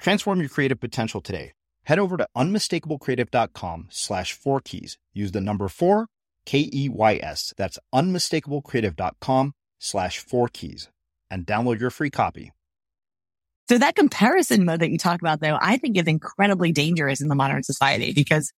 Transform your creative potential today. Head over to unmistakablecreative.com slash four keys. Use the number four, K E Y S. That's unmistakablecreative.com slash four keys and download your free copy. So that comparison mode that you talk about though, I think is incredibly dangerous in the modern society because,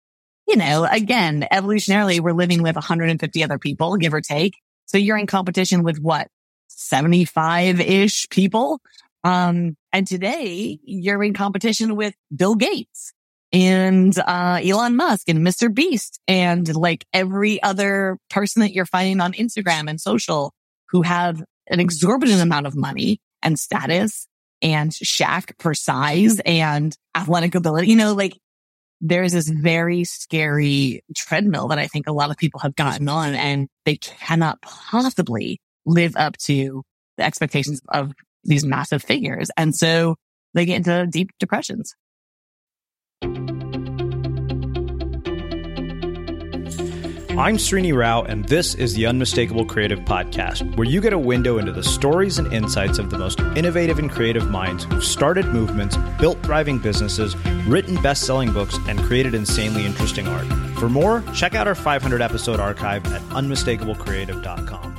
you know, again, evolutionarily, we're living with 150 other people, give or take. So you're in competition with what? 75 ish people. Um, and today you're in competition with Bill Gates and, uh, Elon Musk and Mr. Beast and like every other person that you're finding on Instagram and social who have an exorbitant amount of money and status and shaft for size and athletic ability. You know, like there's this very scary treadmill that I think a lot of people have gotten on and they cannot possibly live up to the expectations of these massive figures. And so they get into deep depressions. I'm Srini Rao, and this is the Unmistakable Creative Podcast, where you get a window into the stories and insights of the most innovative and creative minds who've started movements, built thriving businesses, written best selling books, and created insanely interesting art. For more, check out our 500 episode archive at unmistakablecreative.com.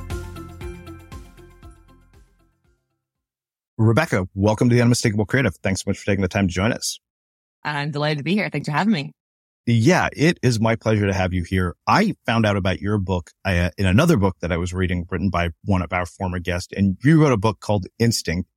Rebecca, welcome to the Unmistakable Creative. Thanks so much for taking the time to join us. I'm delighted to be here. Thanks for having me. Yeah, it is my pleasure to have you here. I found out about your book uh, in another book that I was reading written by one of our former guests. And you wrote a book called Instinct.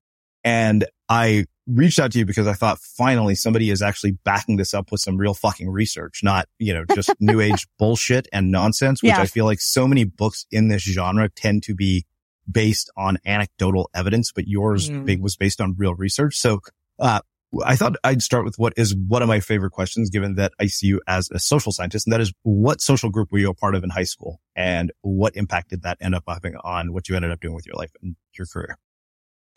And I reached out to you because I thought finally somebody is actually backing this up with some real fucking research, not, you know, just new age bullshit and nonsense, which yeah. I feel like so many books in this genre tend to be based on anecdotal evidence, but yours mm. big was based on real research. So, uh, I thought I'd start with what is one of my favorite questions, given that I see you as a social scientist. And that is what social group were you a part of in high school and what impact did that end up having on what you ended up doing with your life and your career?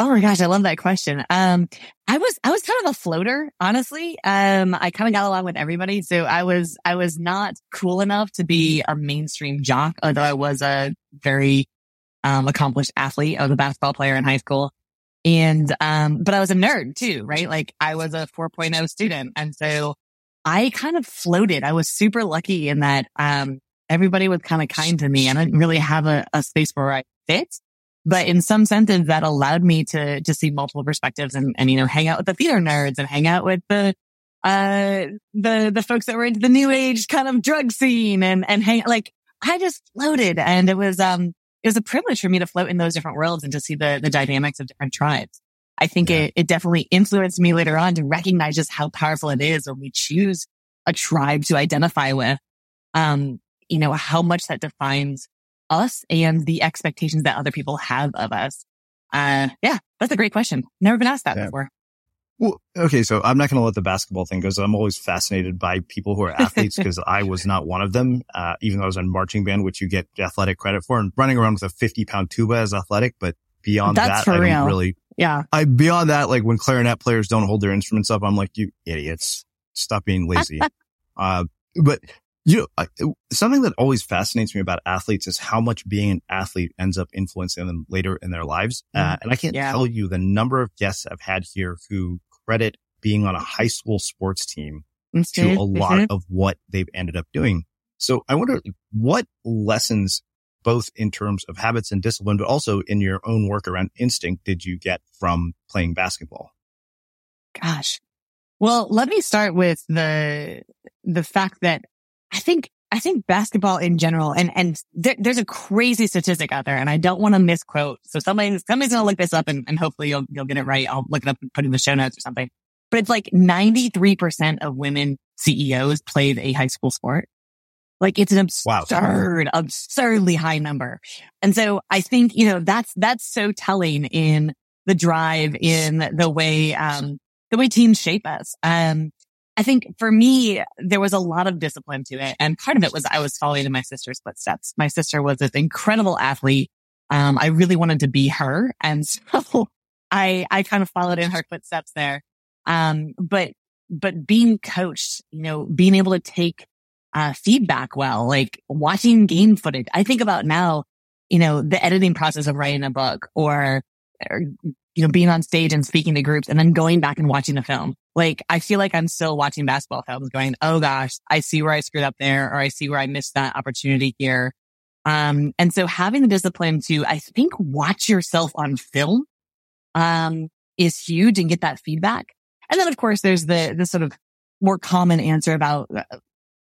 Oh my gosh, I love that question. Um, I was, I was kind of a floater, honestly. Um, I kind of got along with everybody. So I was, I was not cool enough to be a mainstream jock, although I was a very um, accomplished athlete. I was a basketball player in high school. And, um, but I was a nerd too, right? Like I was a 4.0 student. And so I kind of floated. I was super lucky in that, um, everybody was kind of kind to me. and I didn't really have a, a space where I fit. But in some senses that allowed me to, to see multiple perspectives and, and, you know, hang out with the theater nerds and hang out with the, uh, the, the folks that were into the new age kind of drug scene and, and hang, like I just floated and it was, um, it was a privilege for me to float in those different worlds and to see the, the dynamics of different tribes. I think yeah. it, it definitely influenced me later on to recognize just how powerful it is when we choose a tribe to identify with. Um, you know, how much that defines us and the expectations that other people have of us. Uh, yeah, that's a great question. Never been asked that yeah. before. Well, okay, so I'm not going to let the basketball thing go. So I'm always fascinated by people who are athletes because I was not one of them. Uh, even though I was in marching band, which you get athletic credit for, and running around with a 50 pound tuba is athletic. But beyond That's that, I real. don't really. Yeah. I beyond that, like when clarinet players don't hold their instruments up, I'm like, you idiots, stop being lazy. uh, but you know, I, something that always fascinates me about athletes is how much being an athlete ends up influencing them later in their lives. Uh, mm. and I can't yeah. tell you the number of guests I've had here who credit being on a high school sports team to a lot mm-hmm. of what they've ended up doing. So I wonder what lessons, both in terms of habits and discipline, but also in your own work around instinct, did you get from playing basketball? Gosh. Well, let me start with the, the fact that I think, I think basketball in general, and, and there, there's a crazy statistic out there and I don't want to misquote. So somebody, somebody's going to look this up and, and hopefully you'll, you'll get it right. I'll look it up and put it in the show notes or something, but it's like 93% of women CEOs played a high school sport. Like it's an absurd, wow. absurdly high number. And so I think, you know, that's, that's so telling in the drive in the way, um, the way teams shape us. Um, I think for me, there was a lot of discipline to it. And part of it was I was following in my sister's footsteps. My sister was an incredible athlete. Um, I really wanted to be her. And so I, I kind of followed in her footsteps there. Um, but, but being coached, you know, being able to take, uh, feedback well, like watching game footage. I think about now, you know, the editing process of writing a book or, or you know, being on stage and speaking to groups and then going back and watching the film. Like, I feel like I'm still watching basketball films going, Oh gosh, I see where I screwed up there or I see where I missed that opportunity here. Um, and so having the discipline to, I think, watch yourself on film, um, is huge and get that feedback. And then of course there's the, the sort of more common answer about uh,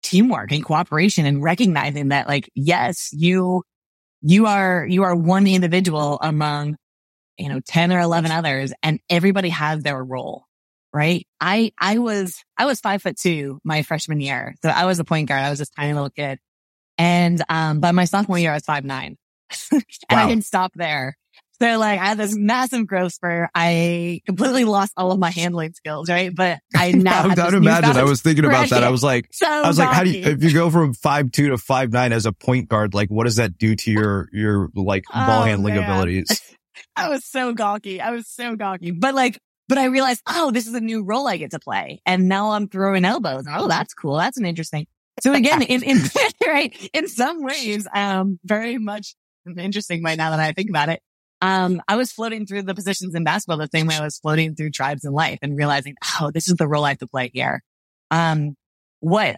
teamwork and cooperation and recognizing that like, yes, you, you are, you are one individual among you know, 10 or 11 others and everybody has their role, right? I, I was, I was five foot two my freshman year. So I was a point guard. I was this tiny little kid. And, um, by my sophomore year, I was five nine and wow. I didn't stop there. So like I had this massive growth spurt. I completely lost all of my handling skills, right? But I now I would imagine. I was thinking about that. I was like, so I was like, how do you, if you go from five two to five nine as a point guard, like what does that do to your, your like ball oh, handling man. abilities? I was so gawky. I was so gawky. But like, but I realized, oh, this is a new role I get to play. And now I'm throwing elbows. Oh, that's cool. That's an interesting. So again, in, in, right, in some ways, um, very much interesting right now that I think about it. Um, I was floating through the positions in basketball the same way I was floating through tribes in life and realizing, oh, this is the role I have to play here. Um, what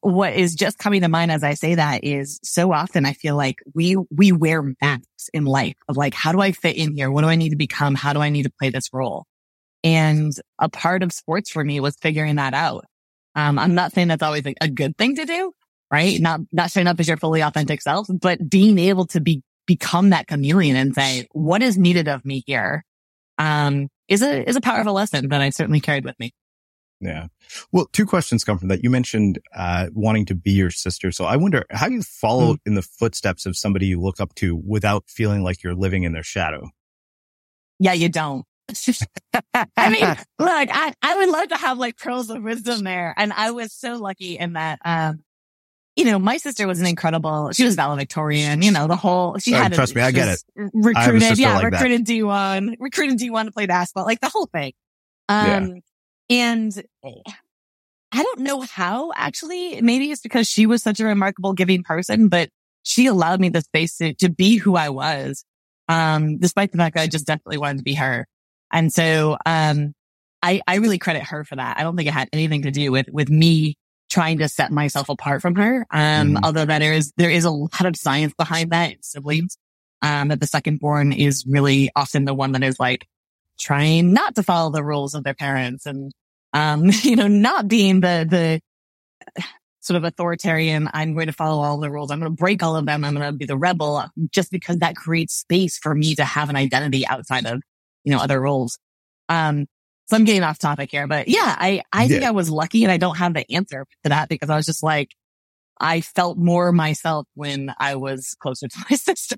what is just coming to mind as I say that is so often I feel like we, we wear masks in life of like, how do I fit in here? What do I need to become? How do I need to play this role? And a part of sports for me was figuring that out. Um, I'm not saying that's always a, good thing to do, right? Not, not showing up as your fully authentic self, but being able to be, become that chameleon and say, what is needed of me here? Um, is a, is a powerful lesson that I certainly carried with me. Yeah. Well, two questions come from that. You mentioned uh, wanting to be your sister. So I wonder how you follow mm. in the footsteps of somebody you look up to without feeling like you're living in their shadow. Yeah, you don't. I mean, look, I, I would love to have like pearls of wisdom there. And I was so lucky in that, um, you know, my sister was an incredible, she was valedictorian, you know, the whole, she had, trust a, me, I get it. Recruited, yeah, like recruited that. D1, recruited D1 to play basketball, like the whole thing. Um, yeah. And I don't know how actually. Maybe it's because she was such a remarkable giving person, but she allowed me the space to, to be who I was. Um, despite the fact that I just definitely wanted to be her. And so, um, I, I really credit her for that. I don't think it had anything to do with, with me trying to set myself apart from her. Um, mm. although that is, there is a lot of science behind that siblings. Um, that the second born is really often the one that is like trying not to follow the rules of their parents and um, you know, not being the, the sort of authoritarian, I'm going to follow all the rules. I'm going to break all of them. I'm going to be the rebel just because that creates space for me to have an identity outside of, you know, other roles. Um, so I'm getting off topic here, but yeah, I, I yeah. think I was lucky and I don't have the answer to that because I was just like, I felt more myself when I was closer to my sister.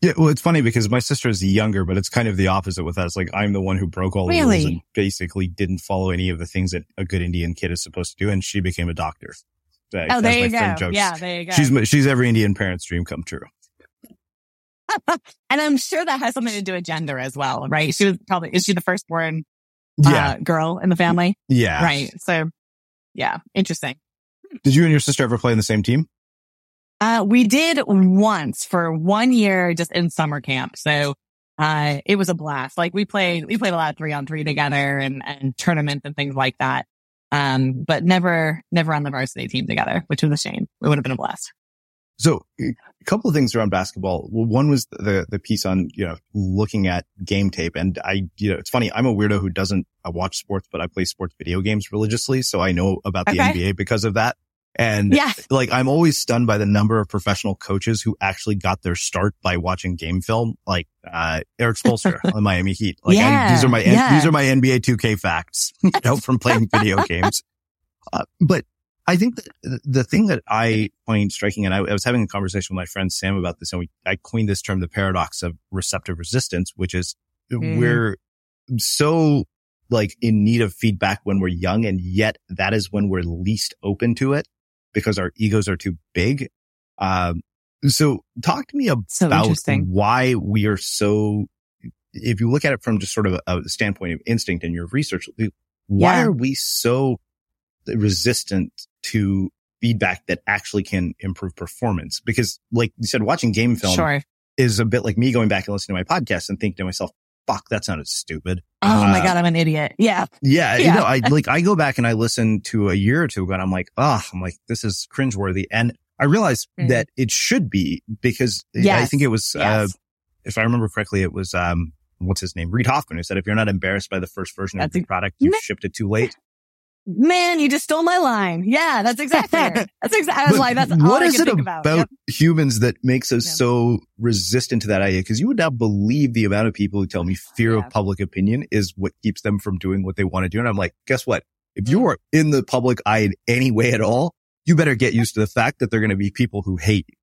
Yeah, well, it's funny because my sister is younger, but it's kind of the opposite with us. Like, I'm the one who broke all the rules and basically didn't follow any of the things that a good Indian kid is supposed to do, and she became a doctor. oh, there you go. Jokes. Yeah, there you go. She's she's every Indian parent's dream come true. and I'm sure that has something to do with gender as well, right? She was probably is she the firstborn uh, yeah. girl in the family? Yeah, right. So, yeah, interesting. Did you and your sister ever play in the same team? Uh, we did once for one year just in summer camp. So, uh, it was a blast. Like we played, we played a lot of three on three together and, and tournaments and things like that. Um, but never, never on the varsity team together, which was a shame. It would have been a blast. So a couple of things around basketball. One was the, the piece on, you know, looking at game tape. And I, you know, it's funny. I'm a weirdo who doesn't I watch sports, but I play sports video games religiously. So I know about the okay. NBA because of that. And Yeah. like, I'm always stunned by the number of professional coaches who actually got their start by watching game film, like, uh, Erik Spoelstra on Miami Heat. Like, I, Yeah, these are my, yeah. these are my NBA 2K facts, you know, from playing video games. Uh, but I think that the thing that I find striking, and I, I was having a conversation with my friend Sam about this, and we, I coined this term, the paradox of receptive resistance, which is Mm. we're so like in need of feedback when we're young. And yet that is when we're least open to it because our egos are too big. Um, so talk to me about interesting. why we are so, if you look at it from just sort of a, a standpoint of instinct and your research, why Yeah. are we so resistant to feedback that actually can improve performance? Because like you said, watching game film Sure. is a bit like me going back and listening to my podcast and thinking to myself, fuck, that sounded stupid. Oh my Uh, God, I'm an idiot. Yeah. Yeah, you know, I like I go back and I listen to a year or two ago and I'm like, oh, I'm like, this is cringeworthy. And I realize Mm. that it should be because I think it was uh if I remember correctly, it was um what's his name? Reid Hoffman who said if you're not embarrassed by the first version That's of the ex- product, you've shipped it too late. Man, you just stole my line. Yeah, that's exactly it. That's exactly, I was But like, that's all what I is it think about, about. Yep. humans that makes us Yeah. so resistant to that idea? Because you would not believe the amount of people who tell me fear Yeah. of public opinion is what keeps them from doing what they want to do. And I'm like, guess what? If Mm. you are in the public eye in any way at all, you better get used to the fact that there are going to be people who hate you.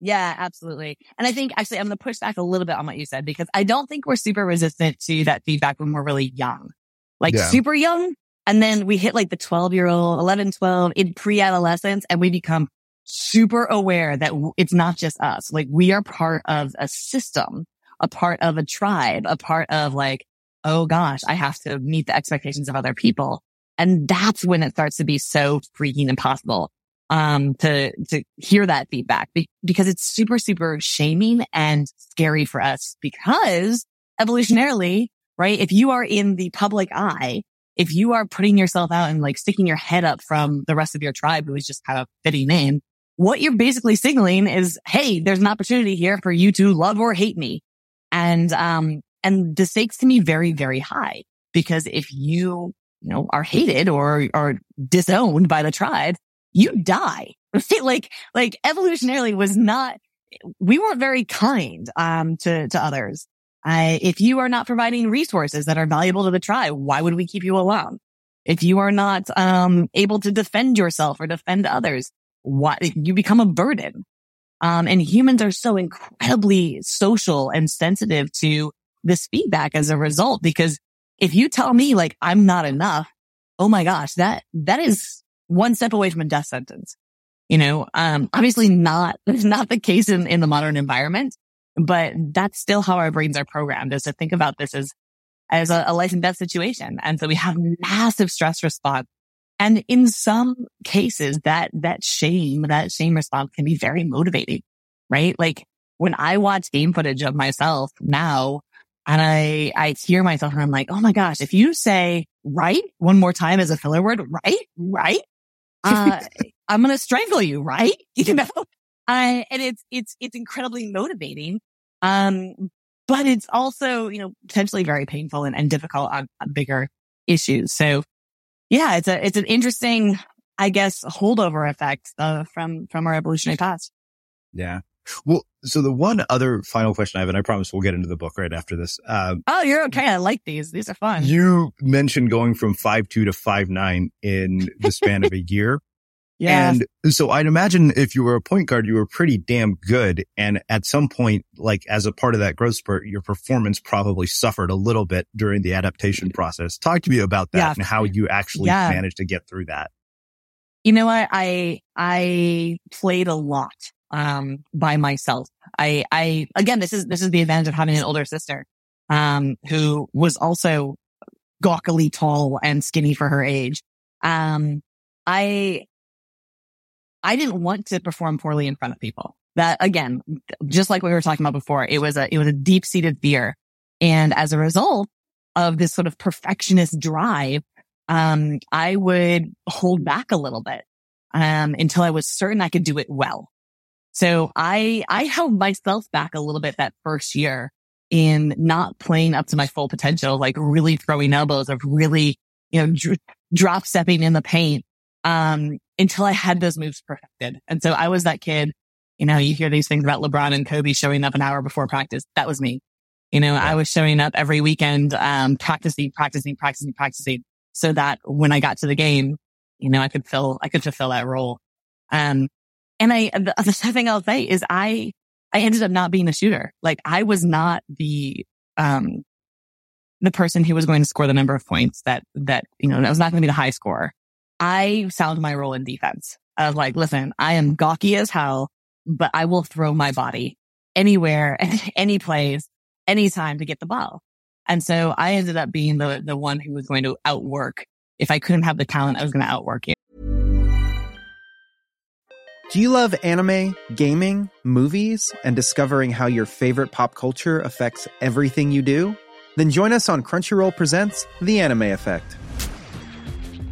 Yeah, absolutely. And I think actually I'm going to push back a little bit on what you said because I don't think we're super resistant to that feedback when we're really young, like Yeah. super young. And then we hit like the 12 year old, 11, 12 in pre-adolescence and we become super aware that it's not just us. Like we are part of a system, a part of a tribe, a part of like, oh gosh, I have to meet the expectations of other people. And that's when it starts to be so freaking impossible um, to, to hear that feedback be- because it's super, super shaming and scary for us because evolutionarily, right? If you are in the public eye, if you are putting yourself out and like sticking your head up from the rest of your tribe, who is just kind of fitting in, what you're basically signaling is, Hey, there's an opportunity here for you to love or hate me. And, um, and the stakes can be very, very high because if you, you know, are hated or, or disowned by the tribe, you die. Like, like evolutionarily was not, we weren't very kind, um, to, to others. If you are not providing resources that are valuable to the tribe, why would we keep you alone? If you are not, um, able to defend yourself or defend others, why you become a burden. Um, and humans are so incredibly social and sensitive to this feedback as a result, because if you tell me like I'm not enough, oh my gosh, that, that is one step away from a death sentence. You know, um, obviously not, that's not the case in, in the modern environment, but that's still how our brains are programmed is to think about this as, as a, a life and death situation. And so we have massive stress response. And in some cases that, that shame, that shame response can be very motivating, right? Like when I watch game footage of myself now and I, I hear myself and I'm like, oh my gosh, if you say right one more time as a filler word, right, right, uh, I'm going to strangle you, right? You know, uh, and it's, it's, it's incredibly motivating. Um, but it's also, you know, potentially very painful and, and difficult on, on bigger issues. So yeah, it's a, it's an interesting, I guess, holdover effect, uh, from, from our evolutionary past. Yeah. Well, so the one other final question I have, and I promise we'll get into the book right after this. Um, Oh, you're okay. I like these. These are fun. you mentioned going from five two to five nine in the span of a year. And so I'd imagine if you were a point guard, you were pretty damn good. And at some point, like as a part of that growth spurt, your performance probably suffered a little bit during the adaptation process. Talk to me about that Yeah. and how you actually Yeah. managed to get through that. You know what? I, I played a lot, um, by myself. I, I, again, this is, this is the advantage of having an older sister, um, who was also gawkily tall and skinny for her age. Um, I, I didn't want to perform poorly in front of people. That again, just like we were talking about before, it was a, it was a deep seated fear. And as a result of this sort of perfectionist drive, um, I would hold back a little bit, um, until I was certain I could do it well. So I, I held myself back a little bit that first year in not playing up to my full potential, like really throwing elbows of really, you know, dr- drop stepping in the paint. Um, until I had those moves perfected. And so I was that kid. You know, you hear these things about LeBron and Kobe showing up an hour before practice. That was me. You know, yeah. I was showing up every weekend, um, practicing, practicing, practicing, practicing so that when I got to the game, you know, I could fill, I could fulfill that role. Um, and I, the, the thing I'll say is I, I ended up not being a shooter. Like I was not the, um, the person who was going to score the number of points that, that, you know, that was not going to be the high score. I found my role in defense. I was like, listen, I am gawky as hell, but I will throw my body anywhere, any place, anytime to get the ball. And so I ended up being the, the one who was going to outwork. If I couldn't have the talent, I was going to outwork you. Do you love anime, gaming, movies, and discovering how your favorite pop culture affects everything you do? Then join us on Crunchyroll Presents The Anime Effect.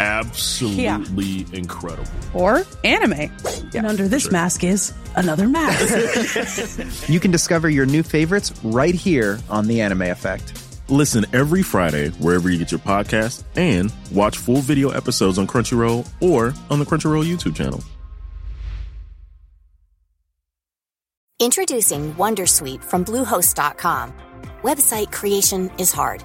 absolutely yeah. incredible. Or anime. Yeah, and under this sure. mask is another mask. you can discover your new favorites right here on The Anime Effect. Listen every Friday wherever you get your podcast and watch full video episodes on Crunchyroll or on the Crunchyroll YouTube channel. Introducing Wondersuite from Bluehost.com. Website creation is hard.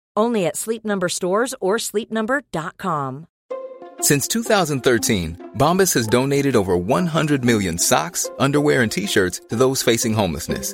Only at Sleep Number stores or sleepnumber.com. Since 2013, Bombas has donated over 100 million socks, underwear, and t-shirts to those facing homelessness.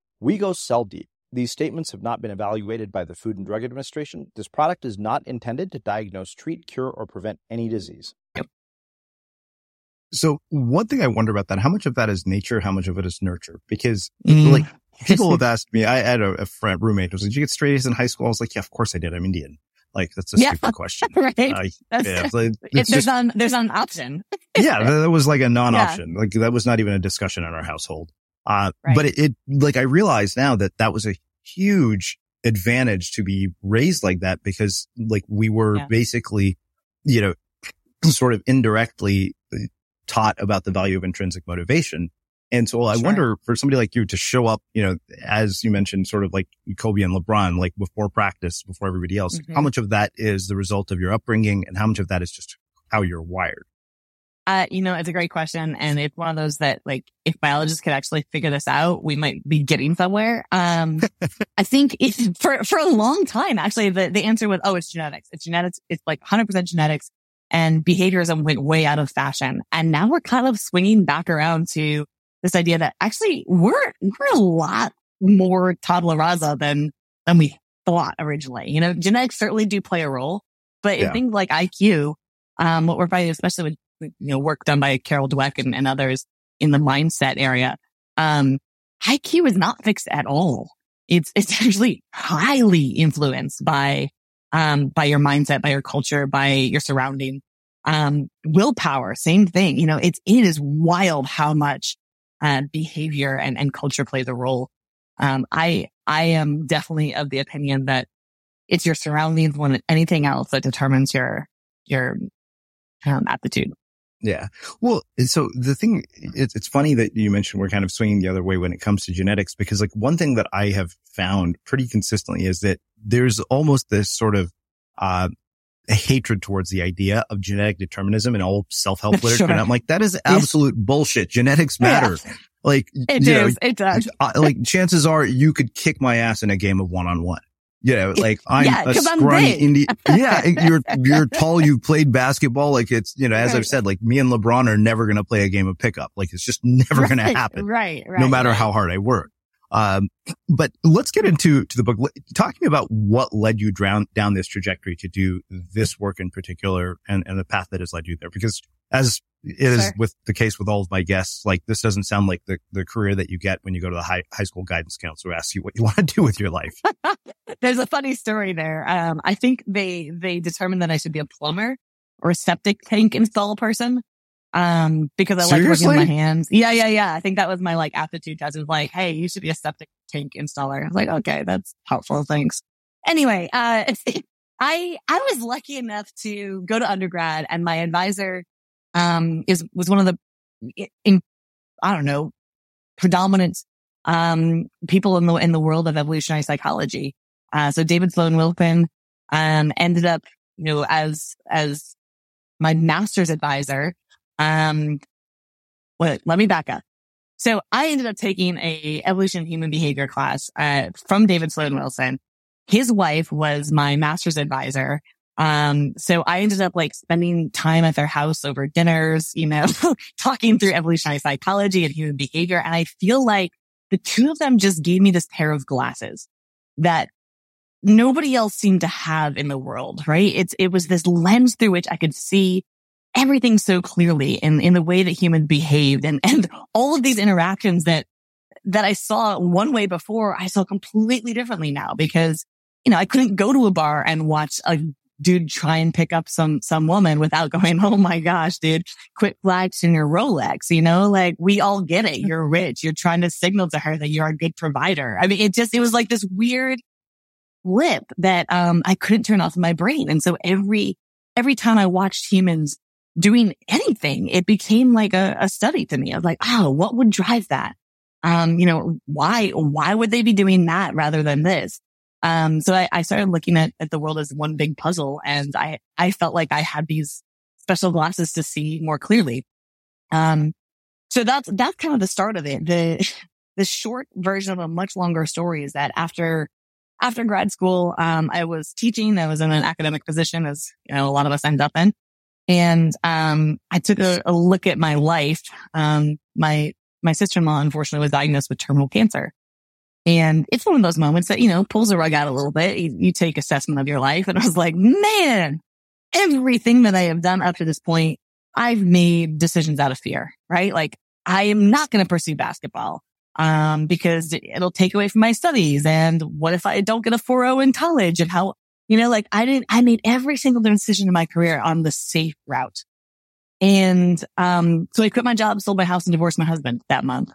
We go cell deep. These statements have not been evaluated by the Food and Drug Administration. This product is not intended to diagnose, treat, cure, or prevent any disease. So one thing I wonder about that, how much of that is nature? How much of it is nurture? Because mm. like people have asked me, I had a, a friend roommate who was like, did you get straight A's in high school? I was like, yeah, of course I did. I'm Indian. Like that's a Yeah. stupid question. right. Uh, yeah, like- there's just- not there's not an option. yeah, that that was like a non-option. Like that was not even a discussion in our household. Uh, Right. but it, it, like I realize now that that was a huge advantage to be raised like that because like we were Yeah. basically, you know, sort of indirectly taught about the value of intrinsic motivation. And so I Sure. wonder for somebody like you to show up, you know, as you mentioned, sort of like Kobe and LeBron, like before practice, before everybody else, Mhm. how much of that is the result of your upbringing and how much of that is just how you're wired? Uh, you know, it's a great question. And it's one of those that like, if biologists could actually figure this out, we might be getting somewhere. Um, I think it, for, for a long time, actually, the, the answer was, oh, it's genetics. It's genetics. It's like 100% genetics and behaviorism went way out of fashion. And now we're kind of swinging back around to this idea that actually we're, we're a lot more tabula rasa than, than we thought originally. You know, genetics certainly do play a role, but in Yeah. things like IQ, um, what we're finding, especially with you know, work done by Carol Dweck and, and others in the mindset area. Um, IQ is not fixed at all. It's, it's actually highly influenced by, um, by your mindset, by your culture, by your surrounding. Um, willpower, same thing. You know, it's, it is wild how much, uh, behavior and, and culture plays a role. Um, I, I am definitely of the opinion that it's your surroundings more than anything else that determines your, your, um, aptitude. Yeah. Well, so the thing, it's, it's funny that you mentioned we're kind of swinging the other way when it comes to genetics, because like one thing that I have found pretty consistently is that there's almost this sort of, uh, hatred towards the idea of genetic determinism in all self-help literature. Sure. And I'm like, that is absolute bullshit. Genetics matter. Like, It you know. It does. like chances are you could kick my ass in a game of one on one. You know, like I'm Yeah, a scrawny big. Yeah, you're you're tall. You've played basketball. Like it's you know, as I've said, like me and LeBron are never going to play a game of pickup. Like it's just never going to happen, Right, right. no matter right. how hard I work. Um, but let's get into to the book. Let- Talk to me about what led you down down this trajectory to do this work in particular, and and the path that has led you there. Because as it is Sure. with the case with all of my guests, like this doesn't sound like the the career that you get when you go to the high high school guidance counselor who asks you what you want to do with your life. There's a funny story there. Um, I think they, they determined that I should be a plumber or a septic tank install person. Um, because I like working with my hands. Yeah, yeah, yeah. I think that was my like aptitude test. It was like, Hey, you should be a septic tank installer. I was like, okay, that's helpful. Thanks. Anyway, uh, I, I was lucky enough to go to undergrad and my advisor, um, is, was one of the, in, I don't know, predominant, um, people in the, in the world of evolutionary psychology. Uh, so David Sloan Wilson, um, ended up, you know, as, as my master's advisor. Um, wait, let me back up. So I ended up taking a evolution of human behavior class, uh, from David Sloan Wilson. His wife was my master's advisor. Um, so I ended up like spending time at their house over dinners, you know, talking through evolutionary psychology and human behavior. And I feel like the two of them just gave me this pair of glasses that nobody else seemed to have in the world, right? It's, it was this lens through which I could see everything so clearly in, in the way that humans behaved and, and all of these interactions that, that I saw one way before, I saw completely differently now because, you know, I couldn't go to a bar and watch a dude try and pick up some, some woman without going, Oh my gosh, dude, quit flexing your Rolex. You know, like we all get it. You're rich. You're trying to signal to her that you're a good provider. I mean, it just, it was like this weird flip that, um, I couldn't turn off my brain. And so every, every time I watched humans doing anything, it became like a, a study to me. I was like, oh, what would drive that? Um, you know, why, why would they be doing that rather than this? Um, so I, I started looking at, at the world as one big puzzle and I, I felt like I had these special glasses to see more clearly. Um, so that's, that's kind of the start of it. The, the short version of a much longer story is that after, after grad school, um, I was teaching. I was in an academic position as, you know, a lot of us end up in. And, um, I took a, a look at my life. Um, my, my sister-in-law unfortunately was diagnosed with terminal cancer. And it's one of those moments that, you know, pulls the rug out a little bit. You, you take assessment of your life. And I was like, man, everything that I have done up to this point, I've made decisions out of fear, right? Like I am not going to pursue basketball, um, because it'll take away from my studies. And what if I don't get a 4.0 in college and how, You know, like I didn't, I made every single decision in my career on the safe route. And, um, so I quit my job, sold my house and divorced my husband that month.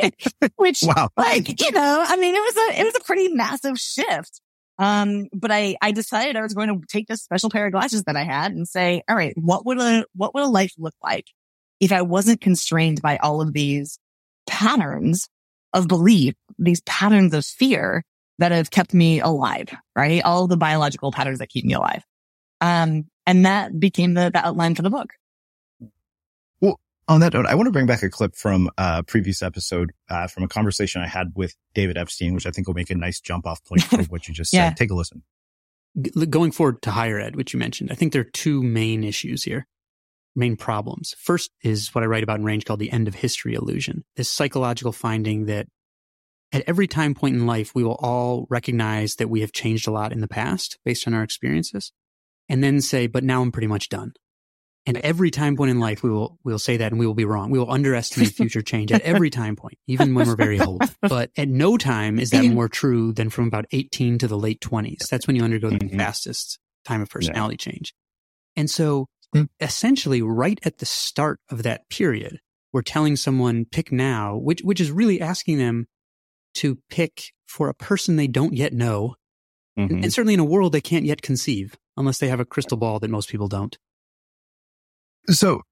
Which, wow. like, you know, I mean, it was a, it was a pretty massive shift. Um, but I, I decided I was going to take this special pair of glasses that I had and say, all right, what would a, what would a life look like if I wasn't constrained by all of these patterns of belief, these patterns of fear that have kept me alive, right? All the biological patterns that keep me alive. Um, and that became the, the outline for the book. Well, on that note, I want to bring back a clip from a previous episode, uh, from a conversation I had with David Epstein, which I think will make a nice jump off point for what you just yeah. said. Take a listen. Going forward to higher ed, which you mentioned, I think there are two main issues here, main problems. First is what I write about in Range called the end of history illusion. This psychological finding that at every time point in life, we will all recognize that we have changed a lot in the past based on our experiences and then say, but now I'm pretty much done. And every time point in life, we will, we'll say that and we will be wrong. We will underestimate future change at every time point, even when we're very old. But at no time is that more true than from about 18 to the late 20s. That's when you undergo the mm-hmm. fastest time of personality yeah. change. And so mm. essentially right at the start of that period, we're telling someone pick now, which, which is really asking them to pick for a person they don't yet know. Mm-hmm. And certainly in a world they can't yet conceive unless they have a crystal ball that most people don't. So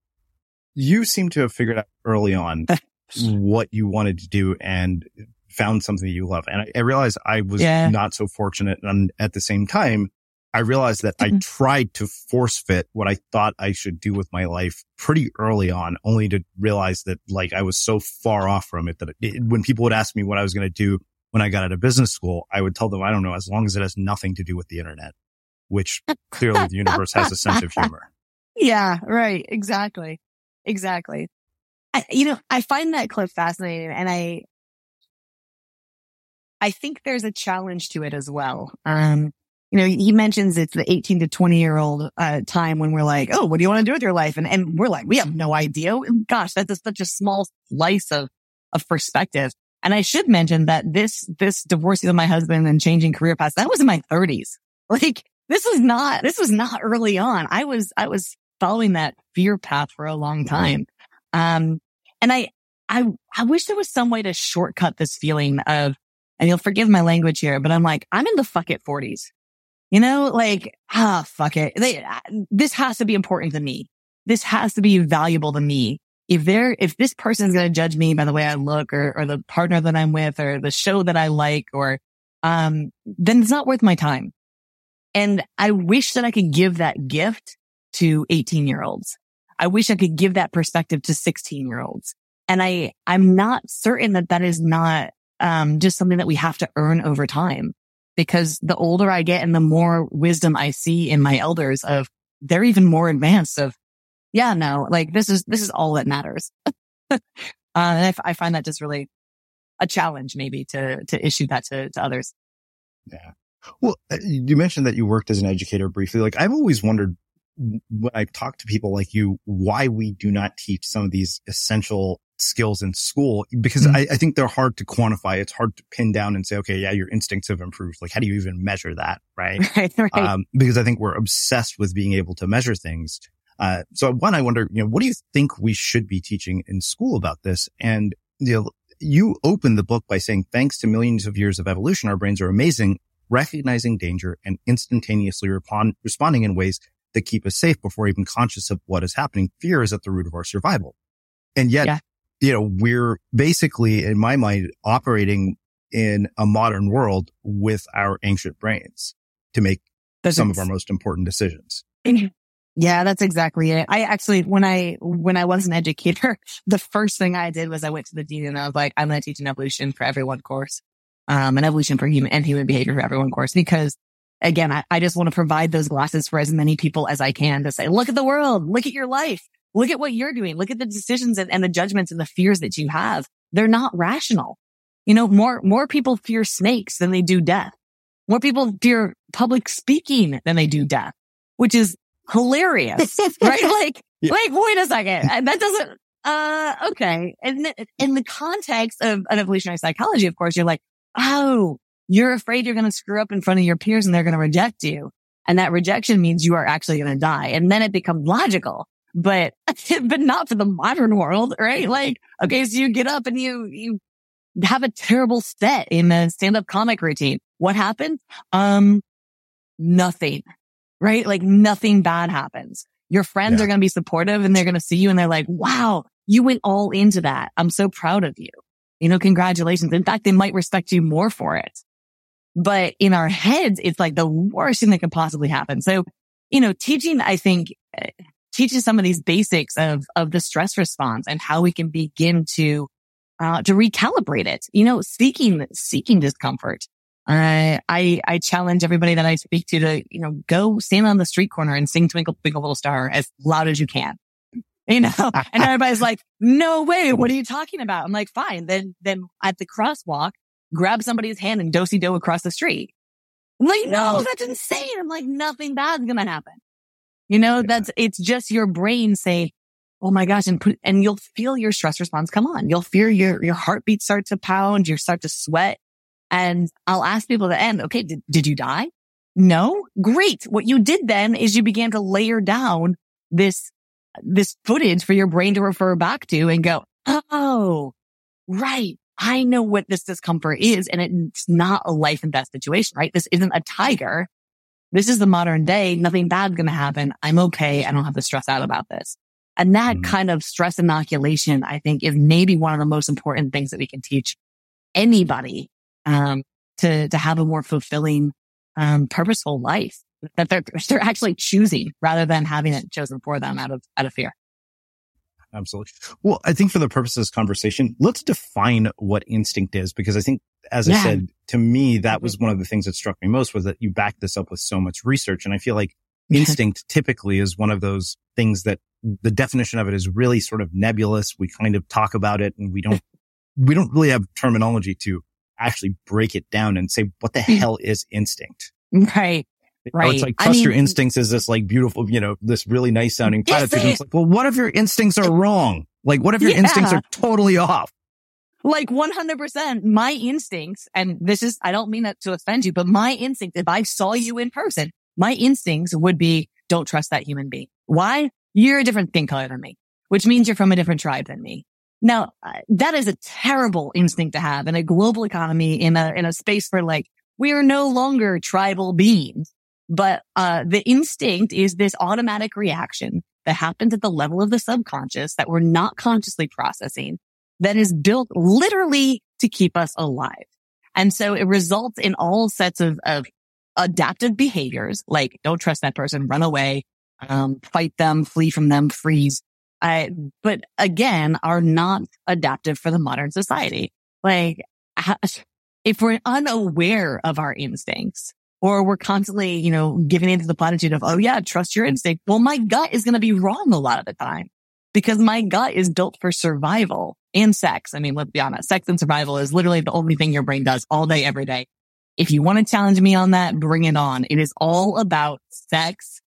you seem to have figured out early on what you wanted to do and found something that you love. And I, I realized I was yeah. not so fortunate. And at the same time, I realized that I mm-hmm. tried to force fit what I thought I should do with my life pretty early on, only to realize that like I was so far off from it that it, when people would ask me what I was going to do when I got out of business school, I would tell them, I don't know, as long as it has nothing to do with the internet, which clearly the universe has a sense of humor. Yeah, right. Exactly. Exactly. I, you know, I find that clip fascinating and I, I think there's a challenge to it as well. Um, you know, he mentions it's the 18 to 20 year old uh, time when we're like, oh, what do you want to do with your life? And, and we're like, we have no idea. Gosh, that's such a small slice of, of perspective. And I should mention that this, this divorcing with my husband and changing career paths, that was in my thirties. Like this was not, this was not early on. I was, I was following that fear path for a long time. Um, and I, I, I wish there was some way to shortcut this feeling of, and you'll forgive my language here, but I'm like, I'm in the fuck it forties. You know, like, ah, fuck it. They, this has to be important to me. This has to be valuable to me. If they're, if this person's going to judge me by the way I look or, or the partner that I'm with or the show that I like or, um, then it's not worth my time. And I wish that I could give that gift to 18 year olds. I wish I could give that perspective to 16 year olds. And I, I'm not certain that that is not, um, just something that we have to earn over time because the older I get and the more wisdom I see in my elders of they're even more advanced of, yeah, no, like this is, this is all that matters. uh, and I, find that just really a challenge maybe to, to issue that to, to others. Yeah. Well, uh, you mentioned that you worked as an educator briefly. Like I've always wondered when I talk to people like you, why we do not teach some of these essential skills in school because mm-hmm. I, I, think they're hard to quantify. It's hard to pin down and say, okay, yeah, your instincts have improved. Like, how do you even measure that? Right. Right. right. Um, because I think we're obsessed with being able to measure things. Uh, so one, I wonder, you know, what do you think we should be teaching in school about this? And, you know, you open the book by saying, thanks to millions of years of evolution, our brains are amazing, recognizing danger and instantaneously respond, responding in ways that keep us safe before even conscious of what is happening. Fear is at the root of our survival. And yet yeah you know, we're basically, in my mind, operating in a modern world with our ancient brains to make that's some ex- of our most important decisions. Yeah, that's exactly it. I actually, when I, when I was an educator, the first thing I did was I went to the dean and I was like, I'm going to teach an evolution for everyone course, um, an evolution for human and human behavior for everyone course because again, I, I just want to provide those glasses for as many people as I can to say, look at the world, look at your life. Look at what you're doing. Look at the decisions and, and the judgments and the fears that you have. They're not rational. You know, more, more people fear snakes than they do death. More people fear public speaking than they do death, which is hilarious, right? Like, yeah. like, wait a second. That doesn't, uh, okay. And in the context of an evolutionary psychology, of course, you're like, oh, you're afraid you're going to screw up in front of your peers and they're going to reject you. And that rejection means you are actually going to die. And then it becomes logical, but, but not for the modern world, right? Like, okay, so you get up and you, you have a terrible set in a stand up comic routine. What happened? Um, nothing, right? Like nothing bad happens. Your friends yeah. are going to be supportive and they're going to see you and they're like, wow, you went all into that. I'm so proud of you. You know, congratulations. In fact, they might respect you more for it. But in our heads, it's like the worst thing that could possibly happen. So, you know, teaching, I think, uh, teaches some of these basics of, of the stress response and how we can begin to, uh, to recalibrate it, you know, seeking, seeking discomfort. Uh, I, I challenge everybody that I speak to to, you know, go stand on the street corner and sing Twinkle, Twinkle, Little Star as loud as you can. You know, and everybody's like, no way. What are you talking about? I'm like, fine. Then, then at the crosswalk, grab somebody's hand and dosey do across the street. I'm like, no, that's insane. I'm like, nothing bad's going to happen. You know, that's, it's just your brain say, Oh my gosh. And put, and you'll feel your stress response come on. You'll feel your, your heartbeat start to pound. You start to sweat. And I'll ask people to end, okay, did, did you die? No. Great. What you did then is you began to layer down this, this footage for your brain to refer back to and go, Oh, right. I know what this discomfort is and it's not a life and death situation, right? This isn't a tiger. This is the modern day. Nothing bad's going to happen. I'm okay. I don't have to stress out about this. And that mm-hmm. kind of stress inoculation, I think is maybe one of the most important things that we can teach anybody, um, to, to have a more fulfilling, um, purposeful life that they're, they're actually choosing rather than having it chosen for them out of, out of fear absolutely. Well, I think for the purpose of this conversation, let's define what instinct is, because I think, as yeah. I said, to me, that was one of the things that struck me most was that you backed this up with so much research. And I feel like instinct typically is one of those things that the definition of it is really sort of nebulous. We kind of talk about it and we don't, we don't really have terminology to actually break it down and say, what the hmm. hell is instinct? Right. Right. it's like trust I mean, your instincts is this like beautiful, you know, this really nice sounding platitude. It's like, well, what if your instincts are wrong? Like, what if your yeah. instincts are totally off? Like 100%. My instincts, and this is, I don't mean that to offend you, but my instinct, if I saw you in person, my instincts would be, don't trust that human being. Why? You're a different skin color than me, which means you're from a different tribe than me. Now, uh, that is a terrible instinct to have in a global economy in a, in a space where like, we are no longer tribal beings. But uh, the instinct is this automatic reaction that happens at the level of the subconscious that we're not consciously processing that is built literally to keep us alive. And so it results in all sets of, of adaptive behaviors, like don't trust that person, run away, um, fight them, flee from them, freeze. I, but again, are not adaptive for the modern society. Like if we're unaware of our instincts, or we're constantly, you know, giving into the platitude of, oh yeah, trust your instinct. Well, my gut is going to be wrong a lot of the time because my gut is built for survival and sex. I mean, let's be honest. Sex and survival is literally the only thing your brain does all day, every day. If you want to challenge me on that, bring it on. It is all about sex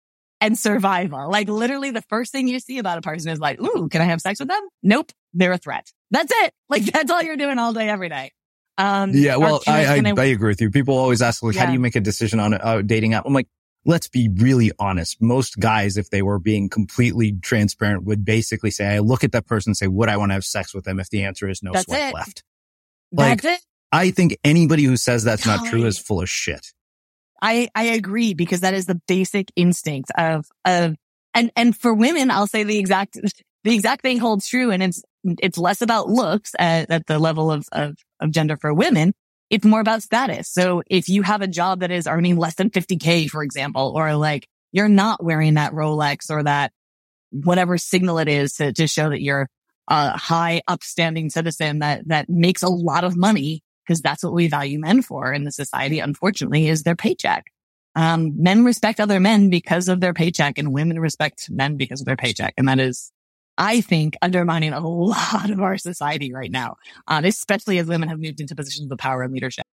and survival. Like literally the first thing you see about a person is like, ooh, can I have sex with them? Nope. They're a threat. That's it. Like that's all you're doing all day, every day. Um, yeah, well, I, I, I, agree with you. People always ask, like, yeah. how do you make a decision on a dating app? I'm like, let's be really honest. Most guys, if they were being completely transparent, would basically say, I look at that person and say, would I want to have sex with them if the answer is no that's swipe it. left? Like, that's it. I think anybody who says that's not true is full of shit. I, I agree because that is the basic instinct of, of, and, and for women, I'll say the exact, the exact thing holds true. And it's, it's less about looks at, at the level of, of, of gender for women. It's more about status. So if you have a job that is earning less than 50K, for example, or like you're not wearing that Rolex or that whatever signal it is to, to show that you're a high upstanding citizen that, that makes a lot of money because that's what we value men for in the society, unfortunately, is their paycheck. Um, men respect other men because of their paycheck and women respect men because of their paycheck. And that is I think, undermining a lot of our society right now, um, especially as women have moved into positions of power and leadership.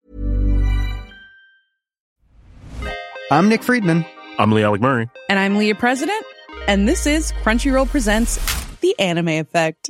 I'm Nick Friedman. I'm Lee Alec Murray. And I'm Leah President. And this is Crunchyroll Presents The Anime Effect.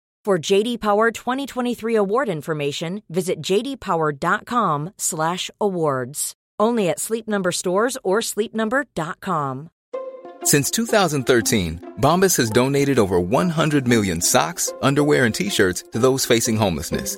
For JD Power 2023 award information, visit jdpower.com/awards. Only at Sleep Number stores or sleepnumber.com. Since 2013, Bombas has donated over 100 million socks, underwear, and t-shirts to those facing homelessness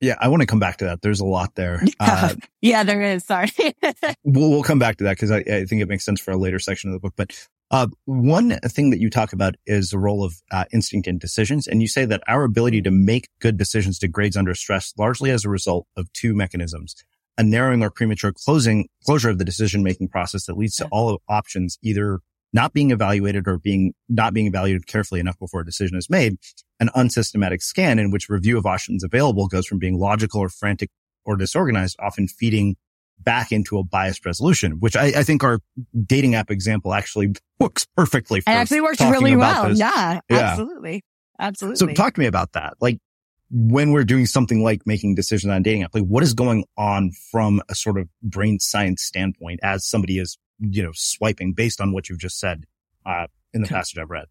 Yeah, I want to come back to that. There's a lot there. Uh, yeah, there is. Sorry. we'll, we'll come back to that because I, I, think it makes sense for a later section of the book. But uh, one thing that you talk about is the role of uh, instinct in decisions. And you say that our ability to make good decisions degrades under stress largely as a result of two mechanisms. A narrowing or premature closing, closure of the decision making process that leads to all options either not being evaluated or being not being evaluated carefully enough before a decision is made, an unsystematic scan in which review of options available goes from being logical or frantic or disorganized, often feeding back into a biased resolution, which I, I think our dating app example actually works perfectly. For it actually works really well. Yeah, yeah, absolutely. Absolutely. So talk to me about that. Like when we're doing something like making decisions on dating app, like what is going on from a sort of brain science standpoint as somebody is you know, swiping based on what you've just said, uh, in the passage I've read.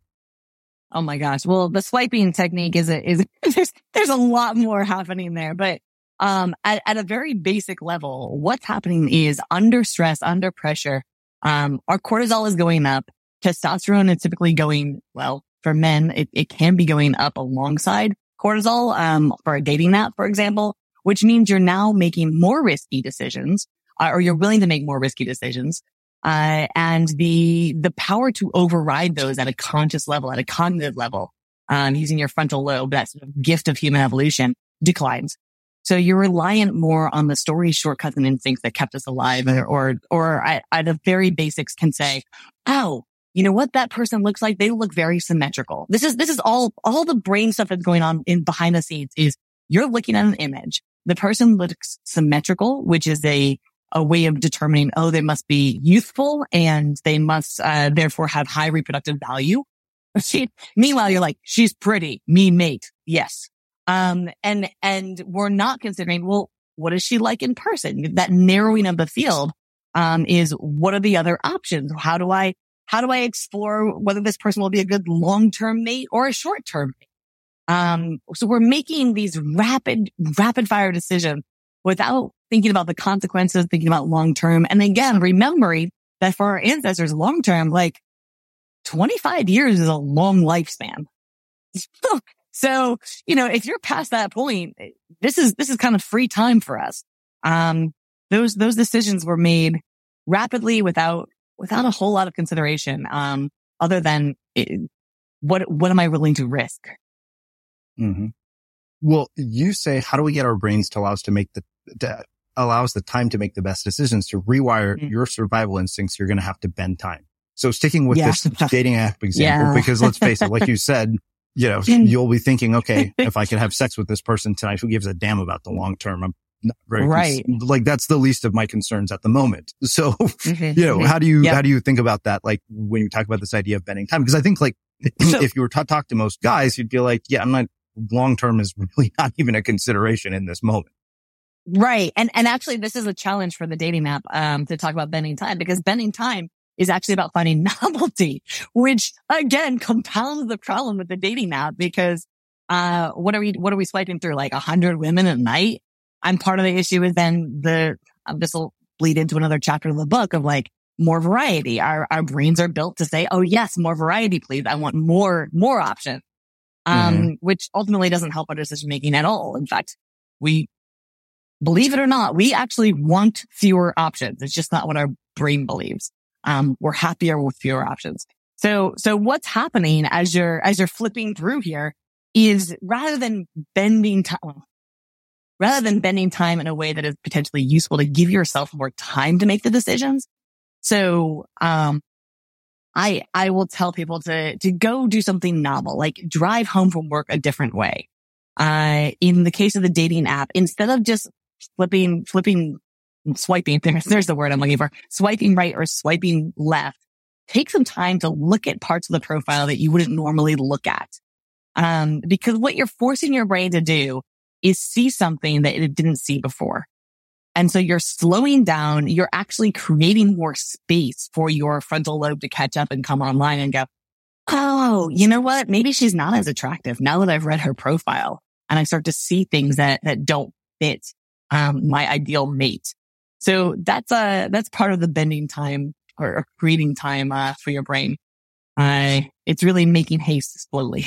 Oh my gosh. Well, the swiping technique is a, is, there's, there's a lot more happening there, but um, at, at a very basic level, what's happening is under stress, under pressure, um, our cortisol is going up. Testosterone is typically going, well, for men, it, it can be going up alongside cortisol, um, for a dating app, for example, which means you're now making more risky decisions, uh, or you're willing to make more risky decisions. Uh, and the, the power to override those at a conscious level, at a cognitive level, um, using your frontal lobe, that sort of gift of human evolution declines. So you're reliant more on the story shortcuts and instincts that kept us alive or, or, or at, at the very basics can say, Oh, you know what that person looks like? They look very symmetrical. This is, this is all, all the brain stuff that's going on in behind the scenes is you're looking at an image. The person looks symmetrical, which is a, a way of determining, oh, they must be youthful and they must, uh, therefore have high reproductive value. She, meanwhile, you're like, she's pretty, me mate. Yes. Um, and, and we're not considering, well, what is she like in person? That narrowing of the field, um, is what are the other options? How do I, how do I explore whether this person will be a good long-term mate or a short-term mate? Um, so we're making these rapid, rapid fire decisions without thinking about the consequences, thinking about long-term. And again, remembering that for our ancestors, long-term, like 25 years is a long lifespan. So, you know, if you're past that point, this is, this is kind of free time for us. Um, those, those decisions were made rapidly without, without a whole lot of consideration. Um, other than it, what, what am I willing to risk? Mm-hmm. Well, you say, how do we get our brains to allow us to make the, to allow us the time to make the best decisions to rewire mm-hmm. your survival instincts? You're going to have to bend time. So sticking with yeah. this dating app example, yeah. because let's face it, like you said, you know, you'll be thinking, okay, if I could have sex with this person tonight, who gives a damn about the long term? I'm not very, right. Cons- like that's the least of my concerns at the moment. So, mm-hmm. you know, how do you, yep. how do you think about that? Like when you talk about this idea of bending time? Because I think like so, if you were to talk to most guys, you'd be like, yeah, I'm not long term is really not even a consideration in this moment. Right. And, and actually this is a challenge for the dating app, um, to talk about bending time because bending time is actually about finding novelty, which again compounds the problem with the dating app because, uh, what are we, what are we swiping through? Like a hundred women a night? I'm part of the issue is then the, uh, this will bleed into another chapter of the book of like more variety. Our, our brains are built to say, Oh yes, more variety, please. I want more, more options. Um, mm-hmm. which ultimately doesn't help our decision making at all. In fact, we believe it or not, we actually want fewer options. It's just not what our brain believes um, we're happier with fewer options. So, so what's happening as you're, as you're flipping through here is rather than bending time, rather than bending time in a way that is potentially useful to give yourself more time to make the decisions. So, um, I, I will tell people to, to go do something novel, like drive home from work a different way. Uh, in the case of the dating app, instead of just flipping, flipping swiping, there's, there's the word I'm looking for, swiping right or swiping left, take some time to look at parts of the profile that you wouldn't normally look at. Um, because what you're forcing your brain to do is see something that it didn't see before. And so you're slowing down. You're actually creating more space for your frontal lobe to catch up and come online and go, Oh, you know what? Maybe she's not as attractive now that I've read her profile and I start to see things that, that don't fit, um, my ideal mate. So that's a, that's part of the bending time or, creating time uh, for your brain. Uh, it's really making haste slowly.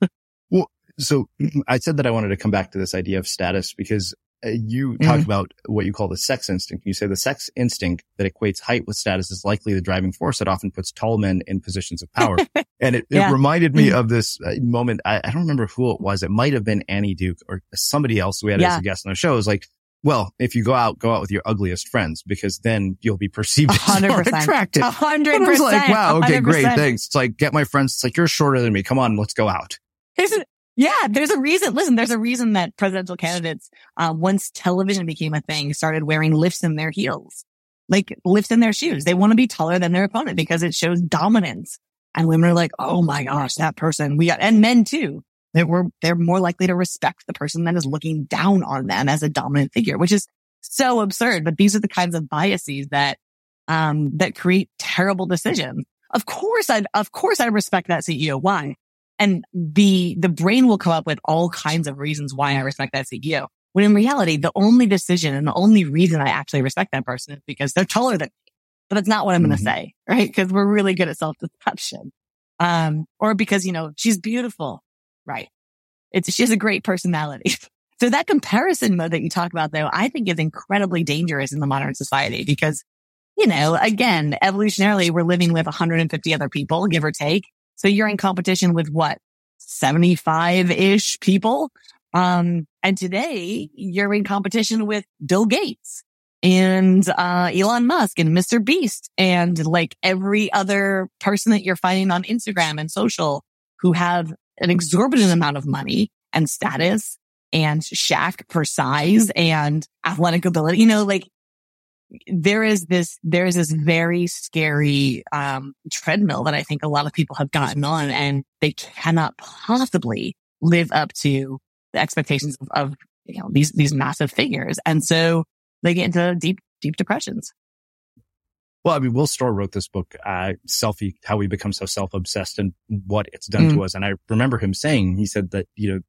well, so I said that I wanted to come back to this idea of status because uh, you mm-hmm. talk about what you call the sex instinct. You say the sex instinct that equates height with status is likely the driving force that often puts tall men in positions of power. and it, yeah. it, reminded me mm-hmm. of this uh, moment. I, I, don't remember who it was. It might have been Annie Duke or somebody else we had yeah. as a guest on the show. It was like, well, if you go out, go out with your ugliest friends because then you'll be perceived as 100%, more attractive. A hundred percent. like, wow, okay, 100%. great, thanks. It's like, get my friends. It's like, you're shorter than me. Come on, let's go out. Isn't, yeah, there's a reason. Listen, there's a reason that presidential candidates, uh, once television became a thing, started wearing lifts in their heels, like lifts in their shoes. They want to be taller than their opponent because it shows dominance. And women are like, oh my gosh, that person. We got, and men too that we're, they're more likely to respect the person that is looking down on them as a dominant figure, which is so absurd. But these are the kinds of biases that, um, that create terrible decisions. Of course, I, of course, I respect that CEO. Why? And the, the brain will come up with all kinds of reasons why I respect that CEO. When in reality, the only decision and the only reason I actually respect that person is because they're taller than me. But that's not what I'm mm-hmm. going to say, right? Because we're really good at self deception. Um, or because, you know, she's beautiful, right? It's, she has a great personality. so that comparison mode that you talk about though, I think is incredibly dangerous in the modern society because, you know, again, evolutionarily, we're living with 150 other people, give or take. So you're in competition with what? 75 ish people. Um, and today you're in competition with Bill Gates and, uh, Elon Musk and Mr. Beast and like every other person that you're finding on Instagram and social who have an exorbitant amount of money and status and shack for size and athletic ability. You know, like there is this, there is this very scary, um, treadmill that I think a lot of people have gotten on and they cannot possibly live up to the expectations of, of you know, these, these massive figures. And so they get into deep, deep depressions. Well, I mean, Will Storr wrote this book, uh, Selfie, How We Become So Self-Obsessed and What It's Done mm. to Us. And I remember him saying, he said that, you know,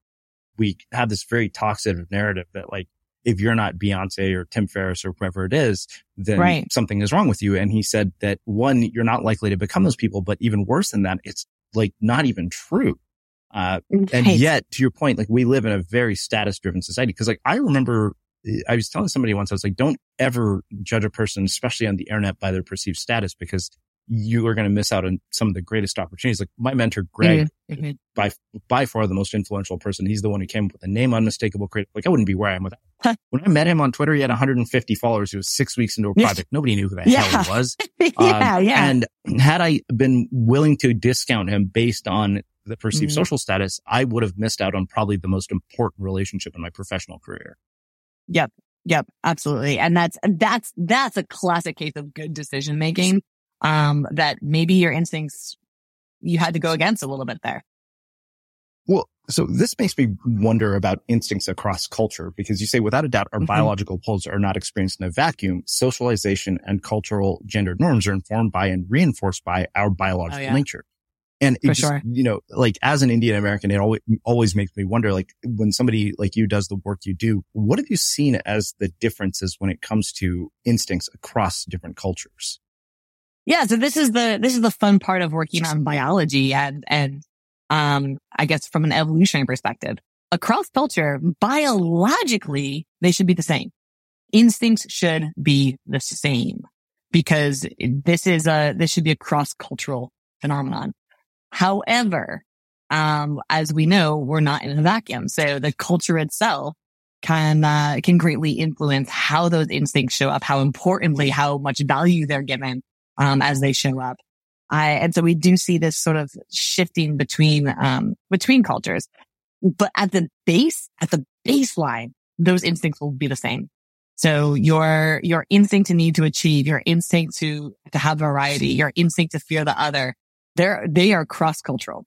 we have this very toxic narrative that like, if you're not Beyonce or Tim Ferriss or whoever it is, then right. something is wrong with you. And he said that one, you're not likely to become those people, but even worse than that, it's like not even true. Uh, right. and yet to your point, like we live in a very status driven society. Cause like I remember I was telling somebody once, I was like, don't ever judge a person, especially on the internet by their perceived status because you are going to miss out on some of the greatest opportunities. Like my mentor, Greg, mm-hmm. mm-hmm. by, by far the most influential person. He's the one who came up with the name unmistakable creative. Like I wouldn't be where I am without. Huh. When I met him on Twitter, he had 150 followers. He was six weeks into a project. Nobody knew who the yeah. hell he was. yeah, um, yeah. And had I been willing to discount him based on the perceived mm-hmm. social status, I would have missed out on probably the most important relationship in my professional career. Yep. Yep. Absolutely. And that's, that's, that's a classic case of good decision making. Um, that maybe your instincts, you had to go against a little bit there. Well, so this makes me wonder about instincts across culture because you say without a doubt our mm-hmm. biological pulls are not experienced in a vacuum. Socialization and cultural gender norms are informed by and reinforced by our biological oh, yeah. nature. And it just, sure. you know, like as an Indian American, it always, always makes me wonder, like when somebody like you does the work you do, what have you seen as the differences when it comes to instincts across different cultures? Yeah. So this is the, this is the fun part of working on biology and, and, um, I guess from an evolutionary perspective across culture, biologically, they should be the same. Instincts should be the same because this is a, this should be a cross cultural phenomenon. However, um, as we know, we're not in a vacuum. So the culture itself can, uh, can greatly influence how those instincts show up, how importantly, how much value they're given, um, as they show up. I, and so we do see this sort of shifting between, um, between cultures, but at the base, at the baseline, those instincts will be the same. So your, your instinct to need to achieve, your instinct to, to have variety, your instinct to fear the other, they're, they are cross cultural.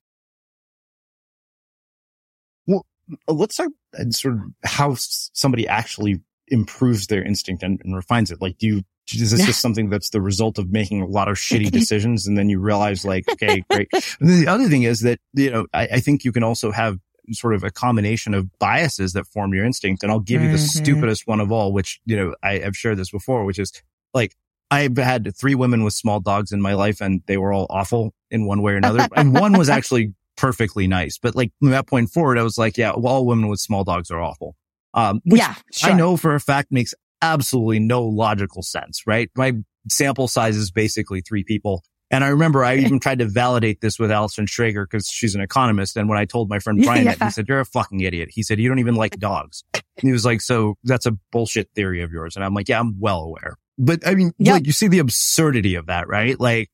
Well, let's talk sort of how somebody actually improves their instinct and, and refines it. Like, do you, is this just something that's the result of making a lot of shitty decisions and then you realize like, okay, great. the other thing is that, you know, I, I, think you can also have sort of a combination of biases that form your instinct. And I'll give you the mm-hmm. stupidest one of all, which, you know, I have shared this before, which is like I've had three women with small dogs in my life and they were all awful in one way or another. and one was actually perfectly nice. But like from that point forward, I was like, yeah, well, all women with small dogs are awful. Um, yeah, sure. I know for a fact makes absolutely no logical sense, right? My sample size is basically three people. And I remember I even tried to validate this with Allison Schrager because she's an economist. And when I told my friend Brian yeah. that, he said, you're a fucking idiot. He said, you don't even like dogs. And he was like, so that's a bullshit theory of yours. And I'm like, yeah, I'm well aware. But I mean, yep. like you see the absurdity of that, right? Like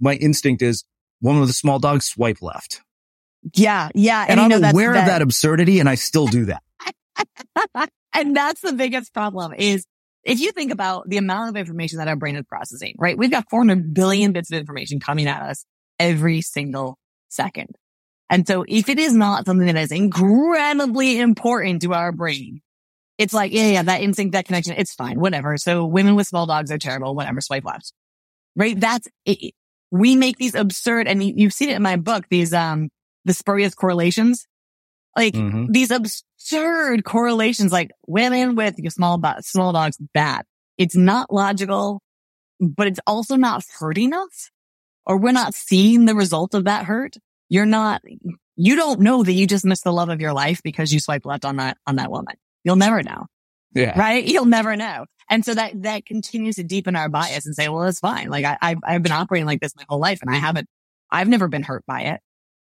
my instinct is one with a small dog, swipe left. Yeah. Yeah. And, and I'm know, aware that, of that absurdity and I still do that. And that's the biggest problem is if you think about the amount of information that our brain is processing, right? We've got 400 billion bits of information coming at us every single second. And so if it is not something that is incredibly important to our brain, it's like, yeah, yeah, that instinct, that connection, it's fine, whatever. So women with small dogs are terrible, whatever, swipe left. Right? That's it. We make these absurd, and you've seen it in my book, these, um, the spurious correlations Like mm-hmm. these absurd correlations, like women with your small, small dogs, bad. It's not logical, but it's also not hurting us or we're not seeing the result of that hurt. You're not, you don't know that you just missed the love of your life because you swipe left on that, on that woman. You'll never know. Yeah. Right. You'll never know. And so that, that continues to deepen our bias and say, well, it's fine. Like I, I've, I've been operating like this my whole life and I haven't, I've never been hurt by it.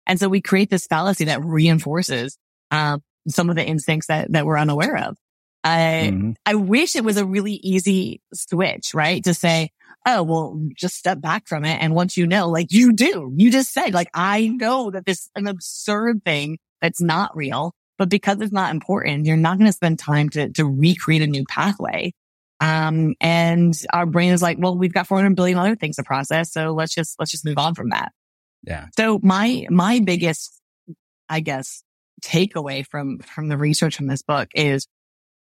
And so we create this fallacy that reinforces, um, some of the instincts that, that we're unaware of. I, mm-hmm. I wish it was a really easy switch, right? To say, oh, well, just step back from it. And once you know, like you do, you just said, like, I know that this is an absurd thing that's not real, but because it's not important, you're not going to spend time to, to recreate a new pathway. Um, and our brain is like, well, we've got 400 billion other things to process. So let's just, let's just move on from that. Yeah. So my, my biggest, I guess, takeaway from, from the research from this book is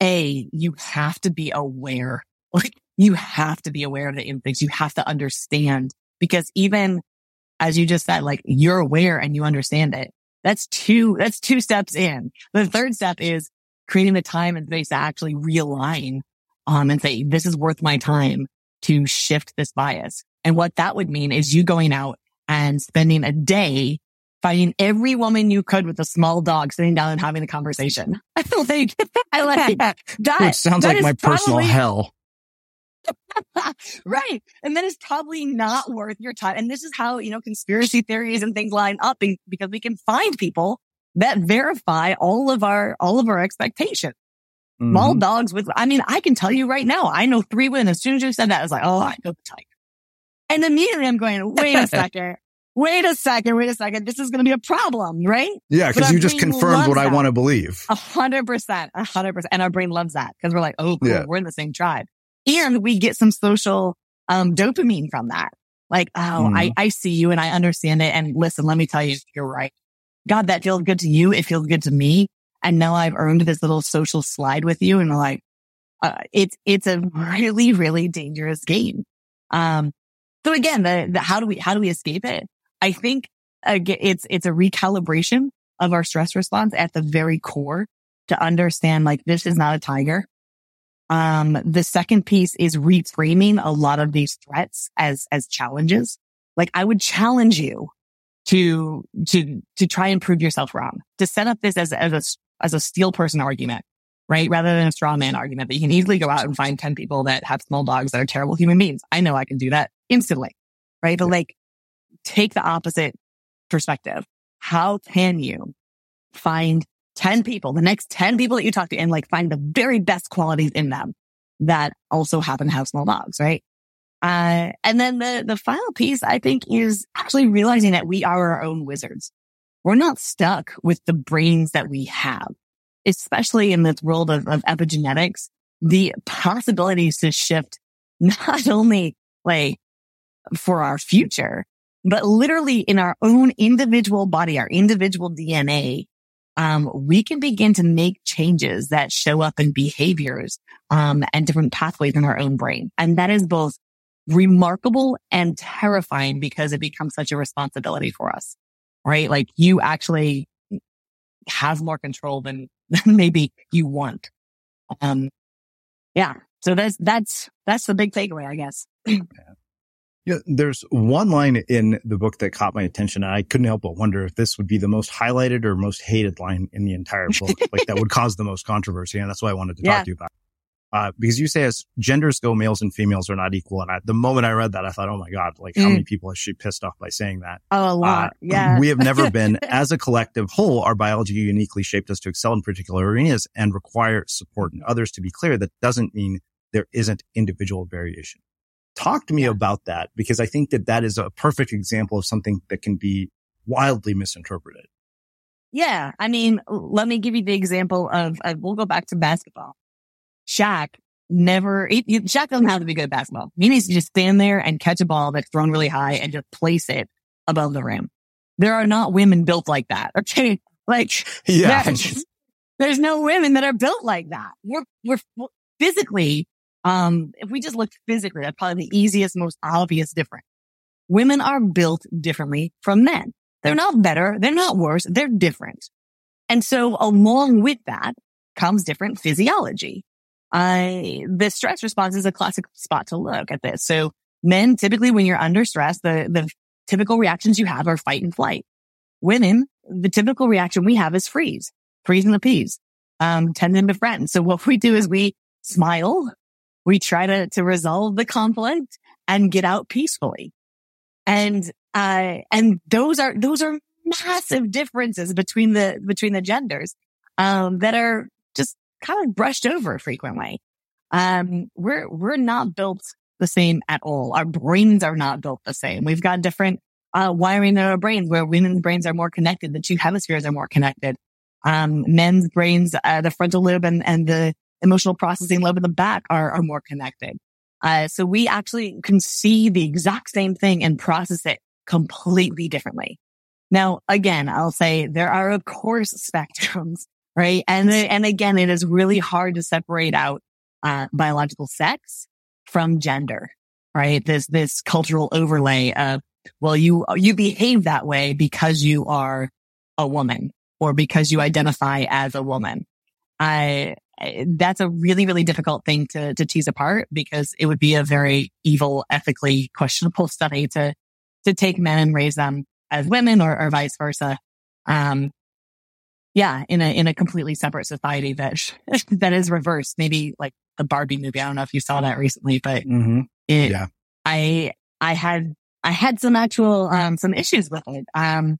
A, you have to be aware. Like you have to be aware of the instincts. You have to understand because even as you just said, like you're aware and you understand it. That's two, that's two steps in. The third step is creating the time and space to actually realign, um, and say, this is worth my time to shift this bias. And what that would mean is you going out and spending a day finding every woman you could with a small dog sitting down and having a conversation. I don't think I like that. Which sounds that like my probably, personal hell. right. And that is probably not worth your time. And this is how, you know, conspiracy theories and things line up because we can find people that verify all of our, all of our expectations. Mm-hmm. Small dogs with, I mean, I can tell you right now, I know three women. As soon as you said that, I was like, oh, I know the tiger. And immediately I'm going, wait a second. Wait a second. Wait a second. This is going to be a problem, right? Yeah. Cause you just confirmed what that. I want to believe. A hundred percent. A hundred percent. And our brain loves that because we're like, oh, cool. Yeah. We're in the same tribe and we get some social, um, dopamine from that. Like, oh, mm. I, I see you and I understand it. And listen, let me tell you, you're right. God, that feels good to you. It feels good to me. And now I've earned this little social slide with you. And like, uh, it's, it's a really, really dangerous game. Um, so again, the, the, how do we, how do we escape it? I think it's, it's a recalibration of our stress response at the very core to understand like this is not a tiger. Um, the second piece is reframing a lot of these threats as, as challenges. Like I would challenge you to, to, to try and prove yourself wrong, to set up this as, as a, as a steel person argument, right? Rather than a straw man argument that you can easily go out and find 10 people that have small dogs that are terrible human beings. I know I can do that instantly, right? But like take the opposite perspective. How can you find 10 people, the next 10 people that you talk to and like find the very best qualities in them that also happen to have small dogs, right? Uh, and then the, the final piece I think is actually realizing that we are our own wizards. We're not stuck with the brains that we have, especially in this world of, of epigenetics, the possibilities to shift not only like for our future, but literally in our own individual body, our individual DNA, um, we can begin to make changes that show up in behaviors um, and different pathways in our own brain. And that is both remarkable and terrifying because it becomes such a responsibility for us, right? Like you actually have more control than, than maybe you want. Um, yeah. So that's, that's, that's the big takeaway, I guess. Yeah, there's one line in the book that caught my attention, and I couldn't help but wonder if this would be the most highlighted or most hated line in the entire book, like that would cause the most controversy. And that's why I wanted to yeah. talk to you about. Uh, because you say as genders go, males and females are not equal. And I, the moment I read that, I thought, oh my God, like mm. how many people has she pissed off by saying that? Oh, a lot. Uh, yeah. We have never been, as a collective whole, our biology uniquely shaped us to excel in particular arenas and require support in others. To be clear, that doesn't mean there isn't individual variation. Talk to me about that because I think that that is a perfect example of something that can be wildly misinterpreted. Yeah. I mean, let me give you the example of, of we'll go back to basketball. Shaq never, he, Shaq doesn't have to be good at basketball. He needs to just stand there and catch a ball that's thrown really high and just place it above the rim. There are not women built like that. Okay. Like, yeah. there's no women that are built like that. We're, we're physically um, if we just look physically, that's probably the easiest, most obvious difference. Women are built differently from men. They're not better. They're not worse. They're different. And so along with that comes different physiology. I, the stress response is a classic spot to look at this. So men typically when you're under stress, the, the typical reactions you have are fight and flight. Women, the typical reaction we have is freeze, freeze and appease, um, tend to befriend. So what we do is we smile. We try to, to resolve the conflict and get out peacefully. And, uh, and those are, those are massive differences between the, between the genders, um, that are just kind of brushed over frequently. Um, we're, we're not built the same at all. Our brains are not built the same. We've got different, uh, wiring in our brain where women's brains are more connected. The two hemispheres are more connected. Um, men's brains, uh, the frontal lobe and, and the emotional processing lobe in the back are, are more connected. Uh, so we actually can see the exact same thing and process it completely differently. Now, again, I'll say there are of course spectrums, right? And, and again, it is really hard to separate out, uh, biological sex from gender, right? This, this cultural overlay of, well, you, you behave that way because you are a woman or because you identify as a woman. I, that's a really, really difficult thing to, to tease apart because it would be a very evil, ethically questionable study to, to take men and raise them as women or, or vice versa. Um, yeah, in a, in a completely separate society that, that is reversed. Maybe like the Barbie movie. I don't know if you saw that recently, but mm-hmm. it, yeah, I, I had, I had some actual, um, some issues with it. Um,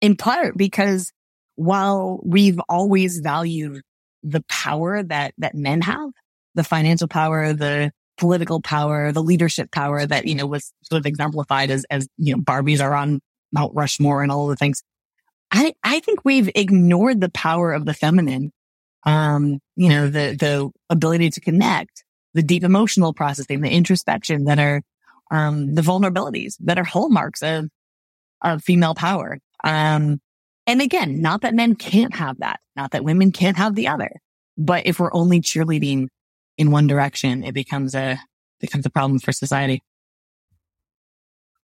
in part because while we've always valued the power that, that men have, the financial power, the political power, the leadership power that, you know, was sort of exemplified as, as, you know, Barbies are on Mount Rushmore and all the things. I, I think we've ignored the power of the feminine. Um, you know, the, the ability to connect, the deep emotional processing, the introspection that are, um, the vulnerabilities that are hallmarks of, of female power. Um, and again, not that men can't have that, not that women can't have the other, but if we're only cheerleading in one direction, it becomes a, becomes a problem for society.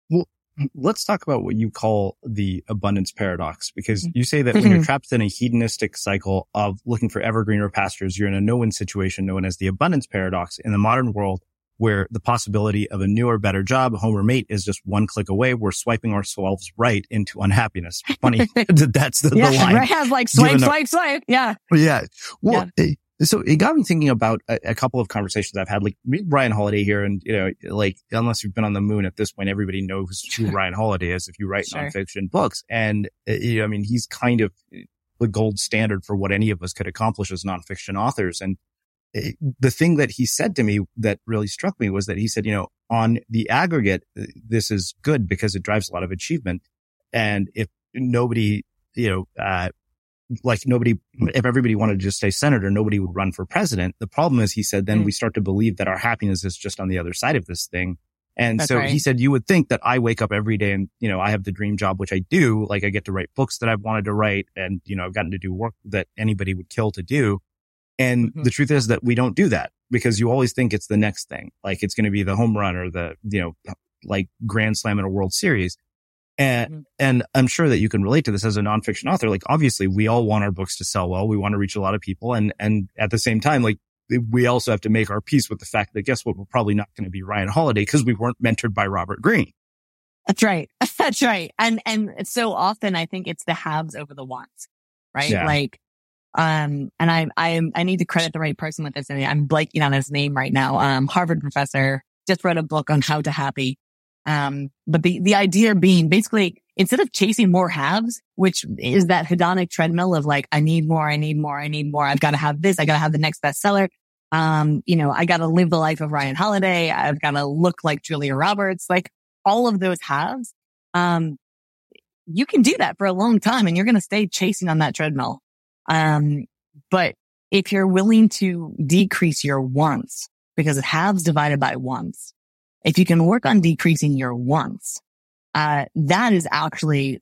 Well, let's talk about what you call the abundance paradox, because mm-hmm. you say that when you're trapped in a hedonistic cycle of looking for evergreener pastures, you're in a no-win situation known as the abundance paradox. In the modern world, where the possibility of a newer, better job, a home or mate is just one click away. We're swiping ourselves right into unhappiness. Funny. that's the, yeah, the line. Right. Like swipe, swipe, swipe. Yeah. Yeah. Well, yeah. so it got me thinking about a, a, couple of conversations I've had, like Ryan Holiday here. And, you know, like, unless you've been on the moon at this point, everybody knows who Ryan Holiday is if you write sure. nonfiction books. And, eh, you know, I mean, he's kind of eh, the gold standard for what any of us could accomplish as nonfiction authors. And the thing that he said to me that really struck me was that he said, you know, on the aggregate, this is good because it drives a lot of achievement. And if nobody, you know, uh, like nobody, if everybody wanted to just stay senator, nobody would run for president. The problem is, he said, then mm. we start to believe that our happiness is just on the other side of this thing. And That's so right. he said, you would think that I wake up every day and, you know, I have the dream job, which I do. Like I get to write books that I've wanted to write and, you know, I've gotten to do work that anybody would kill to do. And mm-hmm. the truth is that we don't do that because you always think it's the next thing. Like it's going to be the home run or the, you know, like grand slam in a world series. And, mm-hmm. and I'm sure that you can relate to this as a nonfiction author. Like obviously we all want our books to sell well. We want to reach a lot of people. And, and at the same time, like we also have to make our peace with the fact that guess what? We're probably not going to be Ryan Holiday because we weren't mentored by Robert Greene. That's right. That's right. And, and so often I think it's the haves over the wants, right? Yeah. Like um, and I, I, I need to credit the right person with this. I'm blanking on his name right now. Um, Harvard professor just wrote a book on how to happy. Um, but the, the idea being basically instead of chasing more haves, which is that hedonic treadmill of like, I need more, I need more, I need more. I've got to have this. I got to have the next bestseller. Um, you know, I got to live the life of Ryan Holiday. I've got to look like Julia Roberts, like all of those haves. Um, you can do that for a long time and you're going to stay chasing on that treadmill. Um, but if you're willing to decrease your wants, because it halves divided by wants, if you can work on decreasing your wants, uh, that is actually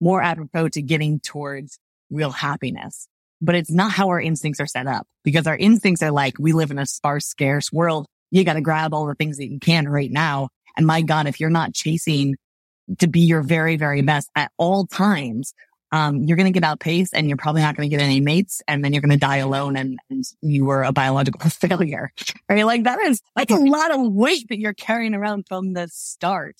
more apropos to getting towards real happiness. But it's not how our instincts are set up because our instincts are like, we live in a sparse, scarce world. You got to grab all the things that you can right now. And my God, if you're not chasing to be your very, very best at all times, um, you're going to get outpaced and you're probably not going to get any mates. And then you're going to die alone and, and you were a biological failure, right? Like that is like a lot of weight that you're carrying around from the start.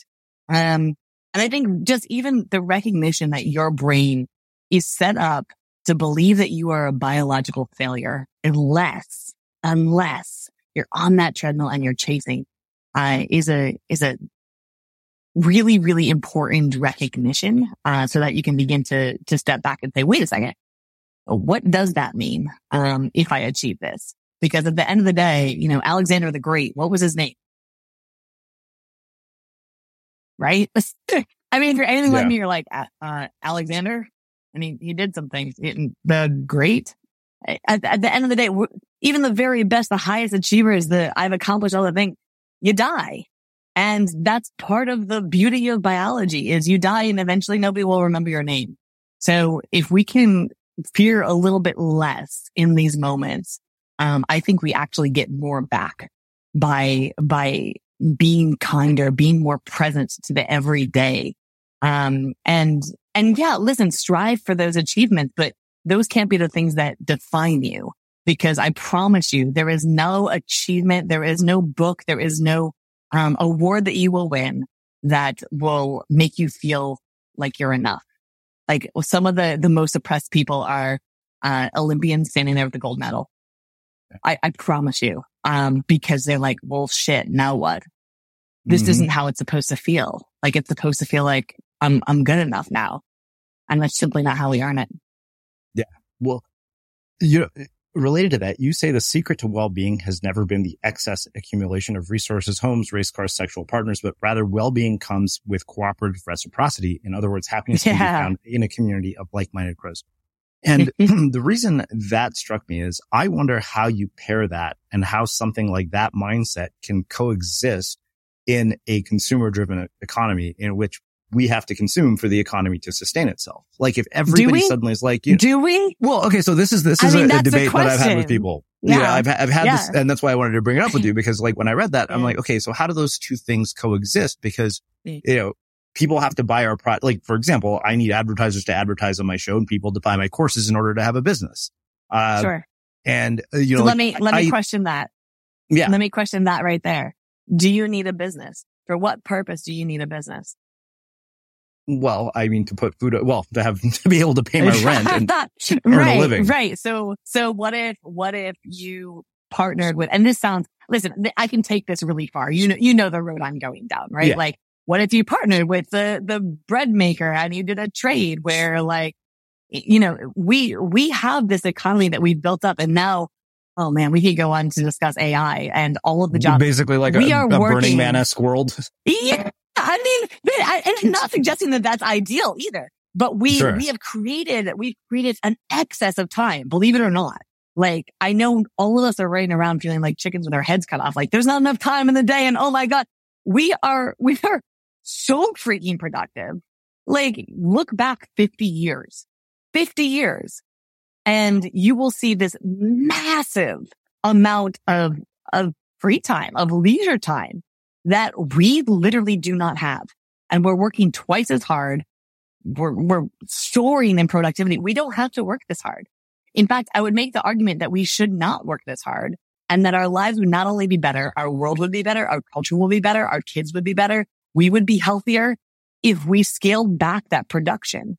Um, and I think just even the recognition that your brain is set up to believe that you are a biological failure unless, unless you're on that treadmill and you're chasing, uh, is a, is a really, really important recognition, uh, so that you can begin to, to step back and say, wait a second. What does that mean? Um, if I achieve this? Because at the end of the day, you know, Alexander the Great, what was his name? Right? I mean, if you're anything yeah. like me, you're like, uh, Alexander, and he, he did some things. The great. At, at, the end of the day, even the very best, the highest achievers that I've accomplished all the things, you die. And that's part of the beauty of biology is you die and eventually nobody will remember your name. So if we can fear a little bit less in these moments, um, I think we actually get more back by, by being kinder, being more present to the everyday. Um, and, and yeah, listen, strive for those achievements, but those can't be the things that define you because I promise you there is no achievement. There is no book. There is no um, award that you will win that will make you feel like you're enough. Like some of the, the most oppressed people are, uh, Olympians standing there with the gold medal. I, I promise you, um, because they're like, well, shit, now what? This mm-hmm. isn't how it's supposed to feel. Like it's supposed to feel like I'm, I'm good enough now. And that's simply not how we earn it. Yeah. Well, you know, Related to that, you say the secret to well-being has never been the excess accumulation of resources, homes, race cars, sexual partners, but rather well-being comes with cooperative reciprocity. In other words, happiness yeah. can be found in a community of like-minded crows. And the reason that struck me is I wonder how you pair that and how something like that mindset can coexist in a consumer driven economy in which we have to consume for the economy to sustain itself. Like if everybody suddenly is like, you know, do we? Well, okay. So this is, this is mean, a, a, debate that I've had with people. Yeah. yeah I've, I've had yeah. this and that's why I wanted to bring it up with you because like when I read that, I'm like, okay, so how do those two things coexist? Because, you know, people have to buy our product. Like, for example, I need advertisers to advertise on my show and people to buy my courses in order to have a business. Uh, sure. And, uh, you know, so let me, let me I, question that. Yeah. Let me question that right there. Do you need a business? For what purpose do you need a business? Well, I mean, to put food, well, to have, to be able to pay my rent and earn right, a living. Right. So, so what if, what if you partnered with, and this sounds, listen, I can take this really far. You know, you know the road I'm going down, right? Yeah. Like, what if you partnered with the, the bread maker and you did a trade where like, you know, we, we have this economy that we've built up and now Oh man, we could go on to discuss AI and all of the jobs. Basically, like we a, are a working, Burning Man-esque world. Yeah, I mean, I, and I'm not suggesting that that's ideal either, but we, sure. we have created, we've created an excess of time, believe it or not. Like I know all of us are running around feeling like chickens with our heads cut off. Like there's not enough time in the day. And oh my God, we are, we are so freaking productive. Like look back 50 years, 50 years and you will see this massive amount of, of free time, of leisure time that we literally do not have. And we're working twice as hard. We're, we're soaring in productivity. We don't have to work this hard. In fact, I would make the argument that we should not work this hard and that our lives would not only be better, our world would be better, our culture will be better, our kids would be better. We would be healthier if we scaled back that production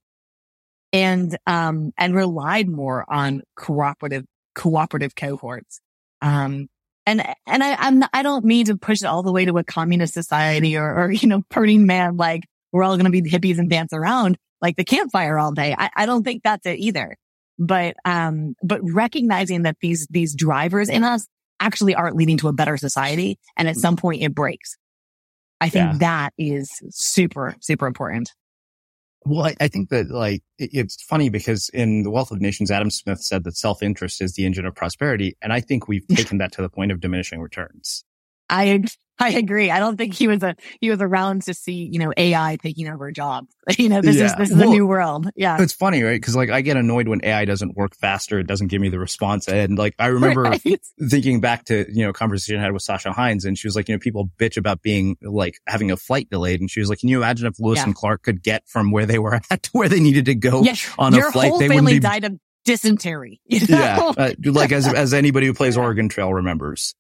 and, um, and relied more on cooperative, cooperative cohorts. Um, and and I I'm I don't mean to push it all the way to a communist society or or you know Burning Man like we're all going to be hippies and dance around like the campfire all day. I, I don't think that's it either. But um but recognizing that these these drivers in us actually aren't leading to a better society, and at some point it breaks. I think yeah. that is super super important. Well, I, I, think that like it, it's funny because in the Wealth of Nations, Adam Smith said that self-interest is the engine of prosperity, and I think we've taken that to the point of diminishing returns. I I agree. I don't think he was a he was around to see you know AI taking over jobs. You know, this yeah. is this is well, a new world. Yeah, it's funny, right? Because like I get annoyed when AI doesn't work faster. It doesn't give me the response, and like I remember right. thinking back to you know conversation I had with Sasha Hines, and she was like, you know, people bitch about being like having a flight delayed, and she was like, can you imagine if Lewis yeah. and Clark could get from where they were at to where they needed to go yeah, on a flight? Whole they family be... died of dysentery. You know? Yeah, uh, like as as anybody who plays Oregon Trail remembers.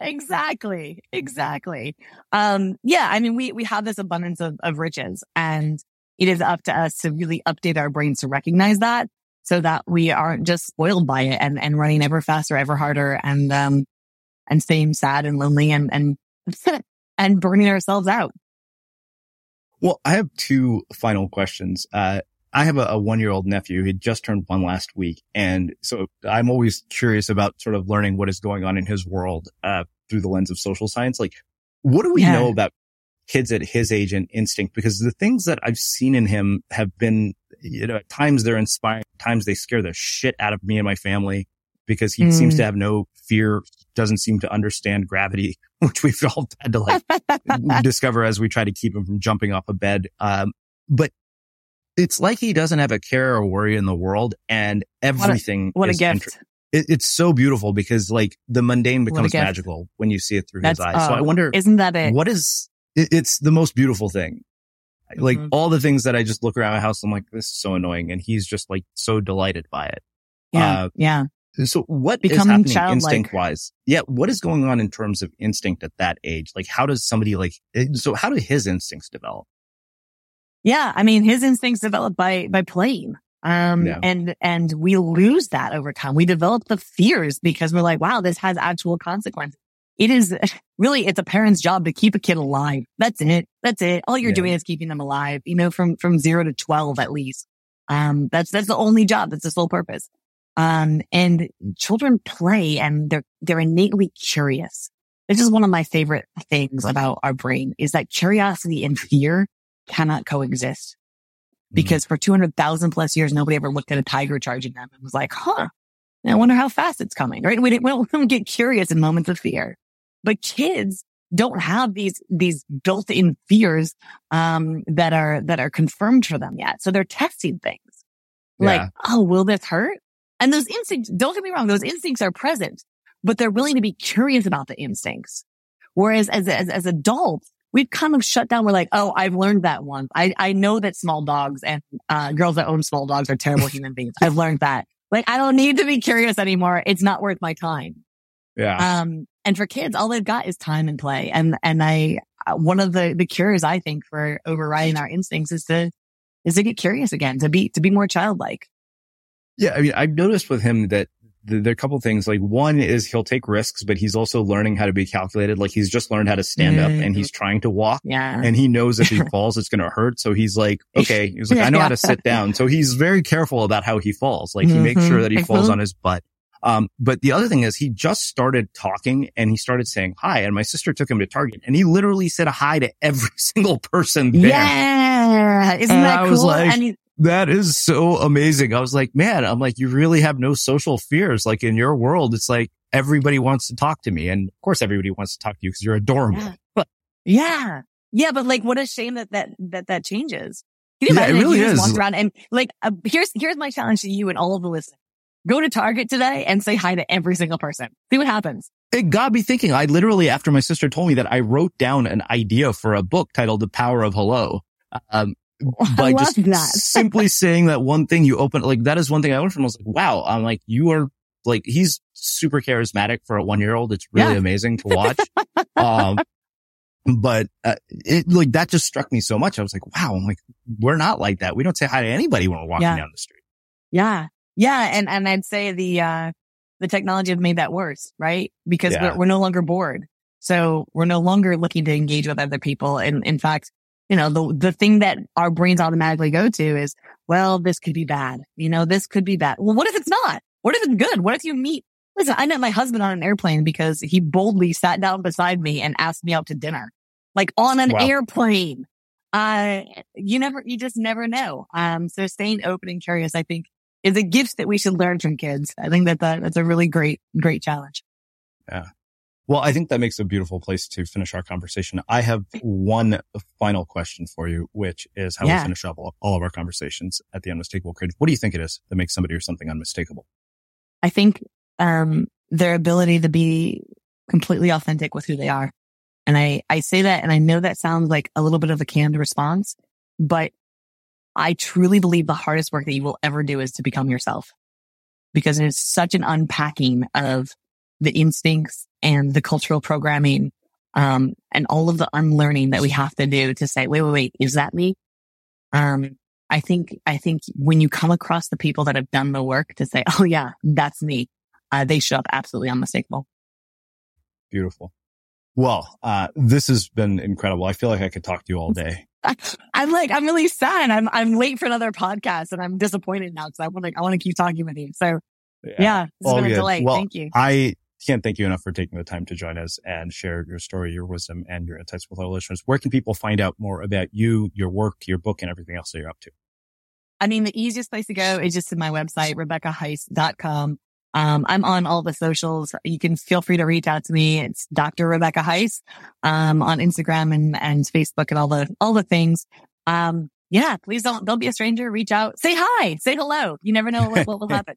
Exactly. Exactly. Um, yeah. I mean, we, we have this abundance of, of riches and it is up to us to really update our brains to recognize that so that we aren't just spoiled by it and, and running ever faster, ever harder and, um, and staying sad and lonely and, and, and burning ourselves out. Well, I have two final questions. Uh, I have a, a one year old nephew. He just turned one last week. And so I'm always curious about sort of learning what is going on in his world, uh, through the lens of social science. Like, what do we yeah. know about kids at his age and instinct? Because the things that I've seen in him have been, you know, at times they're inspiring, times they scare the shit out of me and my family because he mm. seems to mm. have no fear, doesn't seem to understand gravity, which we've all had to like discover as we try to keep him from jumping off a bed. Um, but it's like he doesn't have a care or worry in the world and everything. What a, what a gift. It, it's so beautiful because like the mundane becomes magical when you see it through That's, his eyes. so I oh, wonder, isn't that it? What is, it, it's the most beautiful thing. Like mm-hmm. all the things that I just look around my house, I'm like, this is so annoying. And he's just like so delighted by it. Yeah. Uh, yeah. So what Becoming is happening instinct wise? Yeah. What is going on in terms of instinct at that age? Like how does somebody like, so how do his instincts develop? Yeah. I mean, his instincts develop by, by playing. Um, yeah. and, and we lose that over time. We develop the fears because we're like, wow, this has actual consequences. It is really, it's a parent's job to keep a kid alive. That's it. That's it. All you're yeah. doing is keeping them alive, you know, from, from zero to 12 at least. Um, that's, that's the only job. That's the sole purpose. Um, and children play and they're, they're innately curious. This is one of my favorite things about our brain is that curiosity and fear cannot coexist. Mm-hmm. Because for 200,000 plus years, nobody ever looked at a tiger charging them and was like, huh, I wonder how fast it's coming, right? We, didn't, we don't get curious in moments of fear, but kids don't have these, these built in fears, um, that are, that are confirmed for them yet. So they're testing things yeah. like, oh, will this hurt? And those instincts, don't get me wrong, those instincts are present, but they're willing to be curious about the instincts. Whereas as, as, as adults, we've kind of shut down. We're like, oh, I've learned that one. I, I know that small dogs and uh, girls that own small dogs are terrible human beings. I've learned that. Like, I don't need to be curious anymore. It's not worth my time. Yeah. Um, and for kids, all they've got is time and play. And, and I, uh, one of the, the cures I think for overriding our instincts is to, is to get curious again, to be, to be more childlike. Yeah. I mean, I've noticed with him that there are a couple things. Like one is he'll take risks, but he's also learning how to be calculated. Like he's just learned how to stand mm. up and he's trying to walk. Yeah. And he knows if he falls, it's going to hurt. So he's like, okay, he's like, I know yeah. how to sit down. So he's very careful about how he falls. Like he mm-hmm. makes sure that he falls on his butt. Um, but the other thing is he just started talking and he started saying hi. And my sister took him to Target and he literally said hi to every single person there. Yeah. Isn't and that I cool? Like, and he, that is so amazing. I was like, man, I'm like, you really have no social fears. Like in your world, it's like everybody wants to talk to me. And of course, everybody wants to talk to you because you're adorable. Yeah. But yeah. Yeah. But like, what a shame that that, that, that changes. Can you yeah, imagine it really you just walked around and like, uh, here's, here's my challenge to you and all of the listeners. Go to Target today and say hi to every single person. See what happens. It got me thinking. I literally, after my sister told me that I wrote down an idea for a book titled The Power of Hello. Um, by just simply saying that one thing you open, like that is one thing I learned from. I was like, wow, I'm like, you are like, he's super charismatic for a one year old. It's really yeah. amazing to watch. um, but uh, it like that just struck me so much. I was like, wow, I'm like, we're not like that. We don't say hi to anybody when we're walking yeah. down the street. Yeah. Yeah. And, and I'd say the, uh, the technology have made that worse, right? Because yeah. we're, we're no longer bored. So we're no longer looking to engage with other people. And in fact, you know, the, the thing that our brains automatically go to is, well, this could be bad. You know, this could be bad. Well, what if it's not? What if it's good? What if you meet? Listen, I met my husband on an airplane because he boldly sat down beside me and asked me out to dinner, like on an wow. airplane. Uh, you never, you just never know. Um, so staying open and curious, I think is a gift that we should learn from kids. I think that, that that's a really great, great challenge. Yeah. Well, I think that makes a beautiful place to finish our conversation. I have one final question for you, which is how yeah. we finish up all, all of our conversations at the unmistakable creative. What do you think it is that makes somebody or something unmistakable? I think um, their ability to be completely authentic with who they are. And I, I say that, and I know that sounds like a little bit of a canned response, but I truly believe the hardest work that you will ever do is to become yourself because it is such an unpacking of the instincts and the cultural programming, um, and all of the unlearning that we have to do to say, wait, wait, wait, is that me? Um, I think, I think when you come across the people that have done the work to say, oh yeah, that's me, uh, they show up absolutely unmistakable. Beautiful. Well, uh, this has been incredible. I feel like I could talk to you all day. I'm like, I'm really sad. I'm, I'm late for another podcast and I'm disappointed now because I want to, I want to keep talking with you. So yeah, yeah it's been a delay. Well, Thank you. I can't thank you enough for taking the time to join us and share your story, your wisdom and your insights with our listeners. Where can people find out more about you, your work, your book and everything else that you're up to? I mean, the easiest place to go is just to my website, RebeccaHeiss.com. Um, I'm on all the socials. You can feel free to reach out to me. It's Dr. Rebecca Heiss, um, on Instagram and, and Facebook and all the, all the things. Um, yeah, please don't, don't be a stranger. Reach out, say hi, say hello. You never know what, what will happen.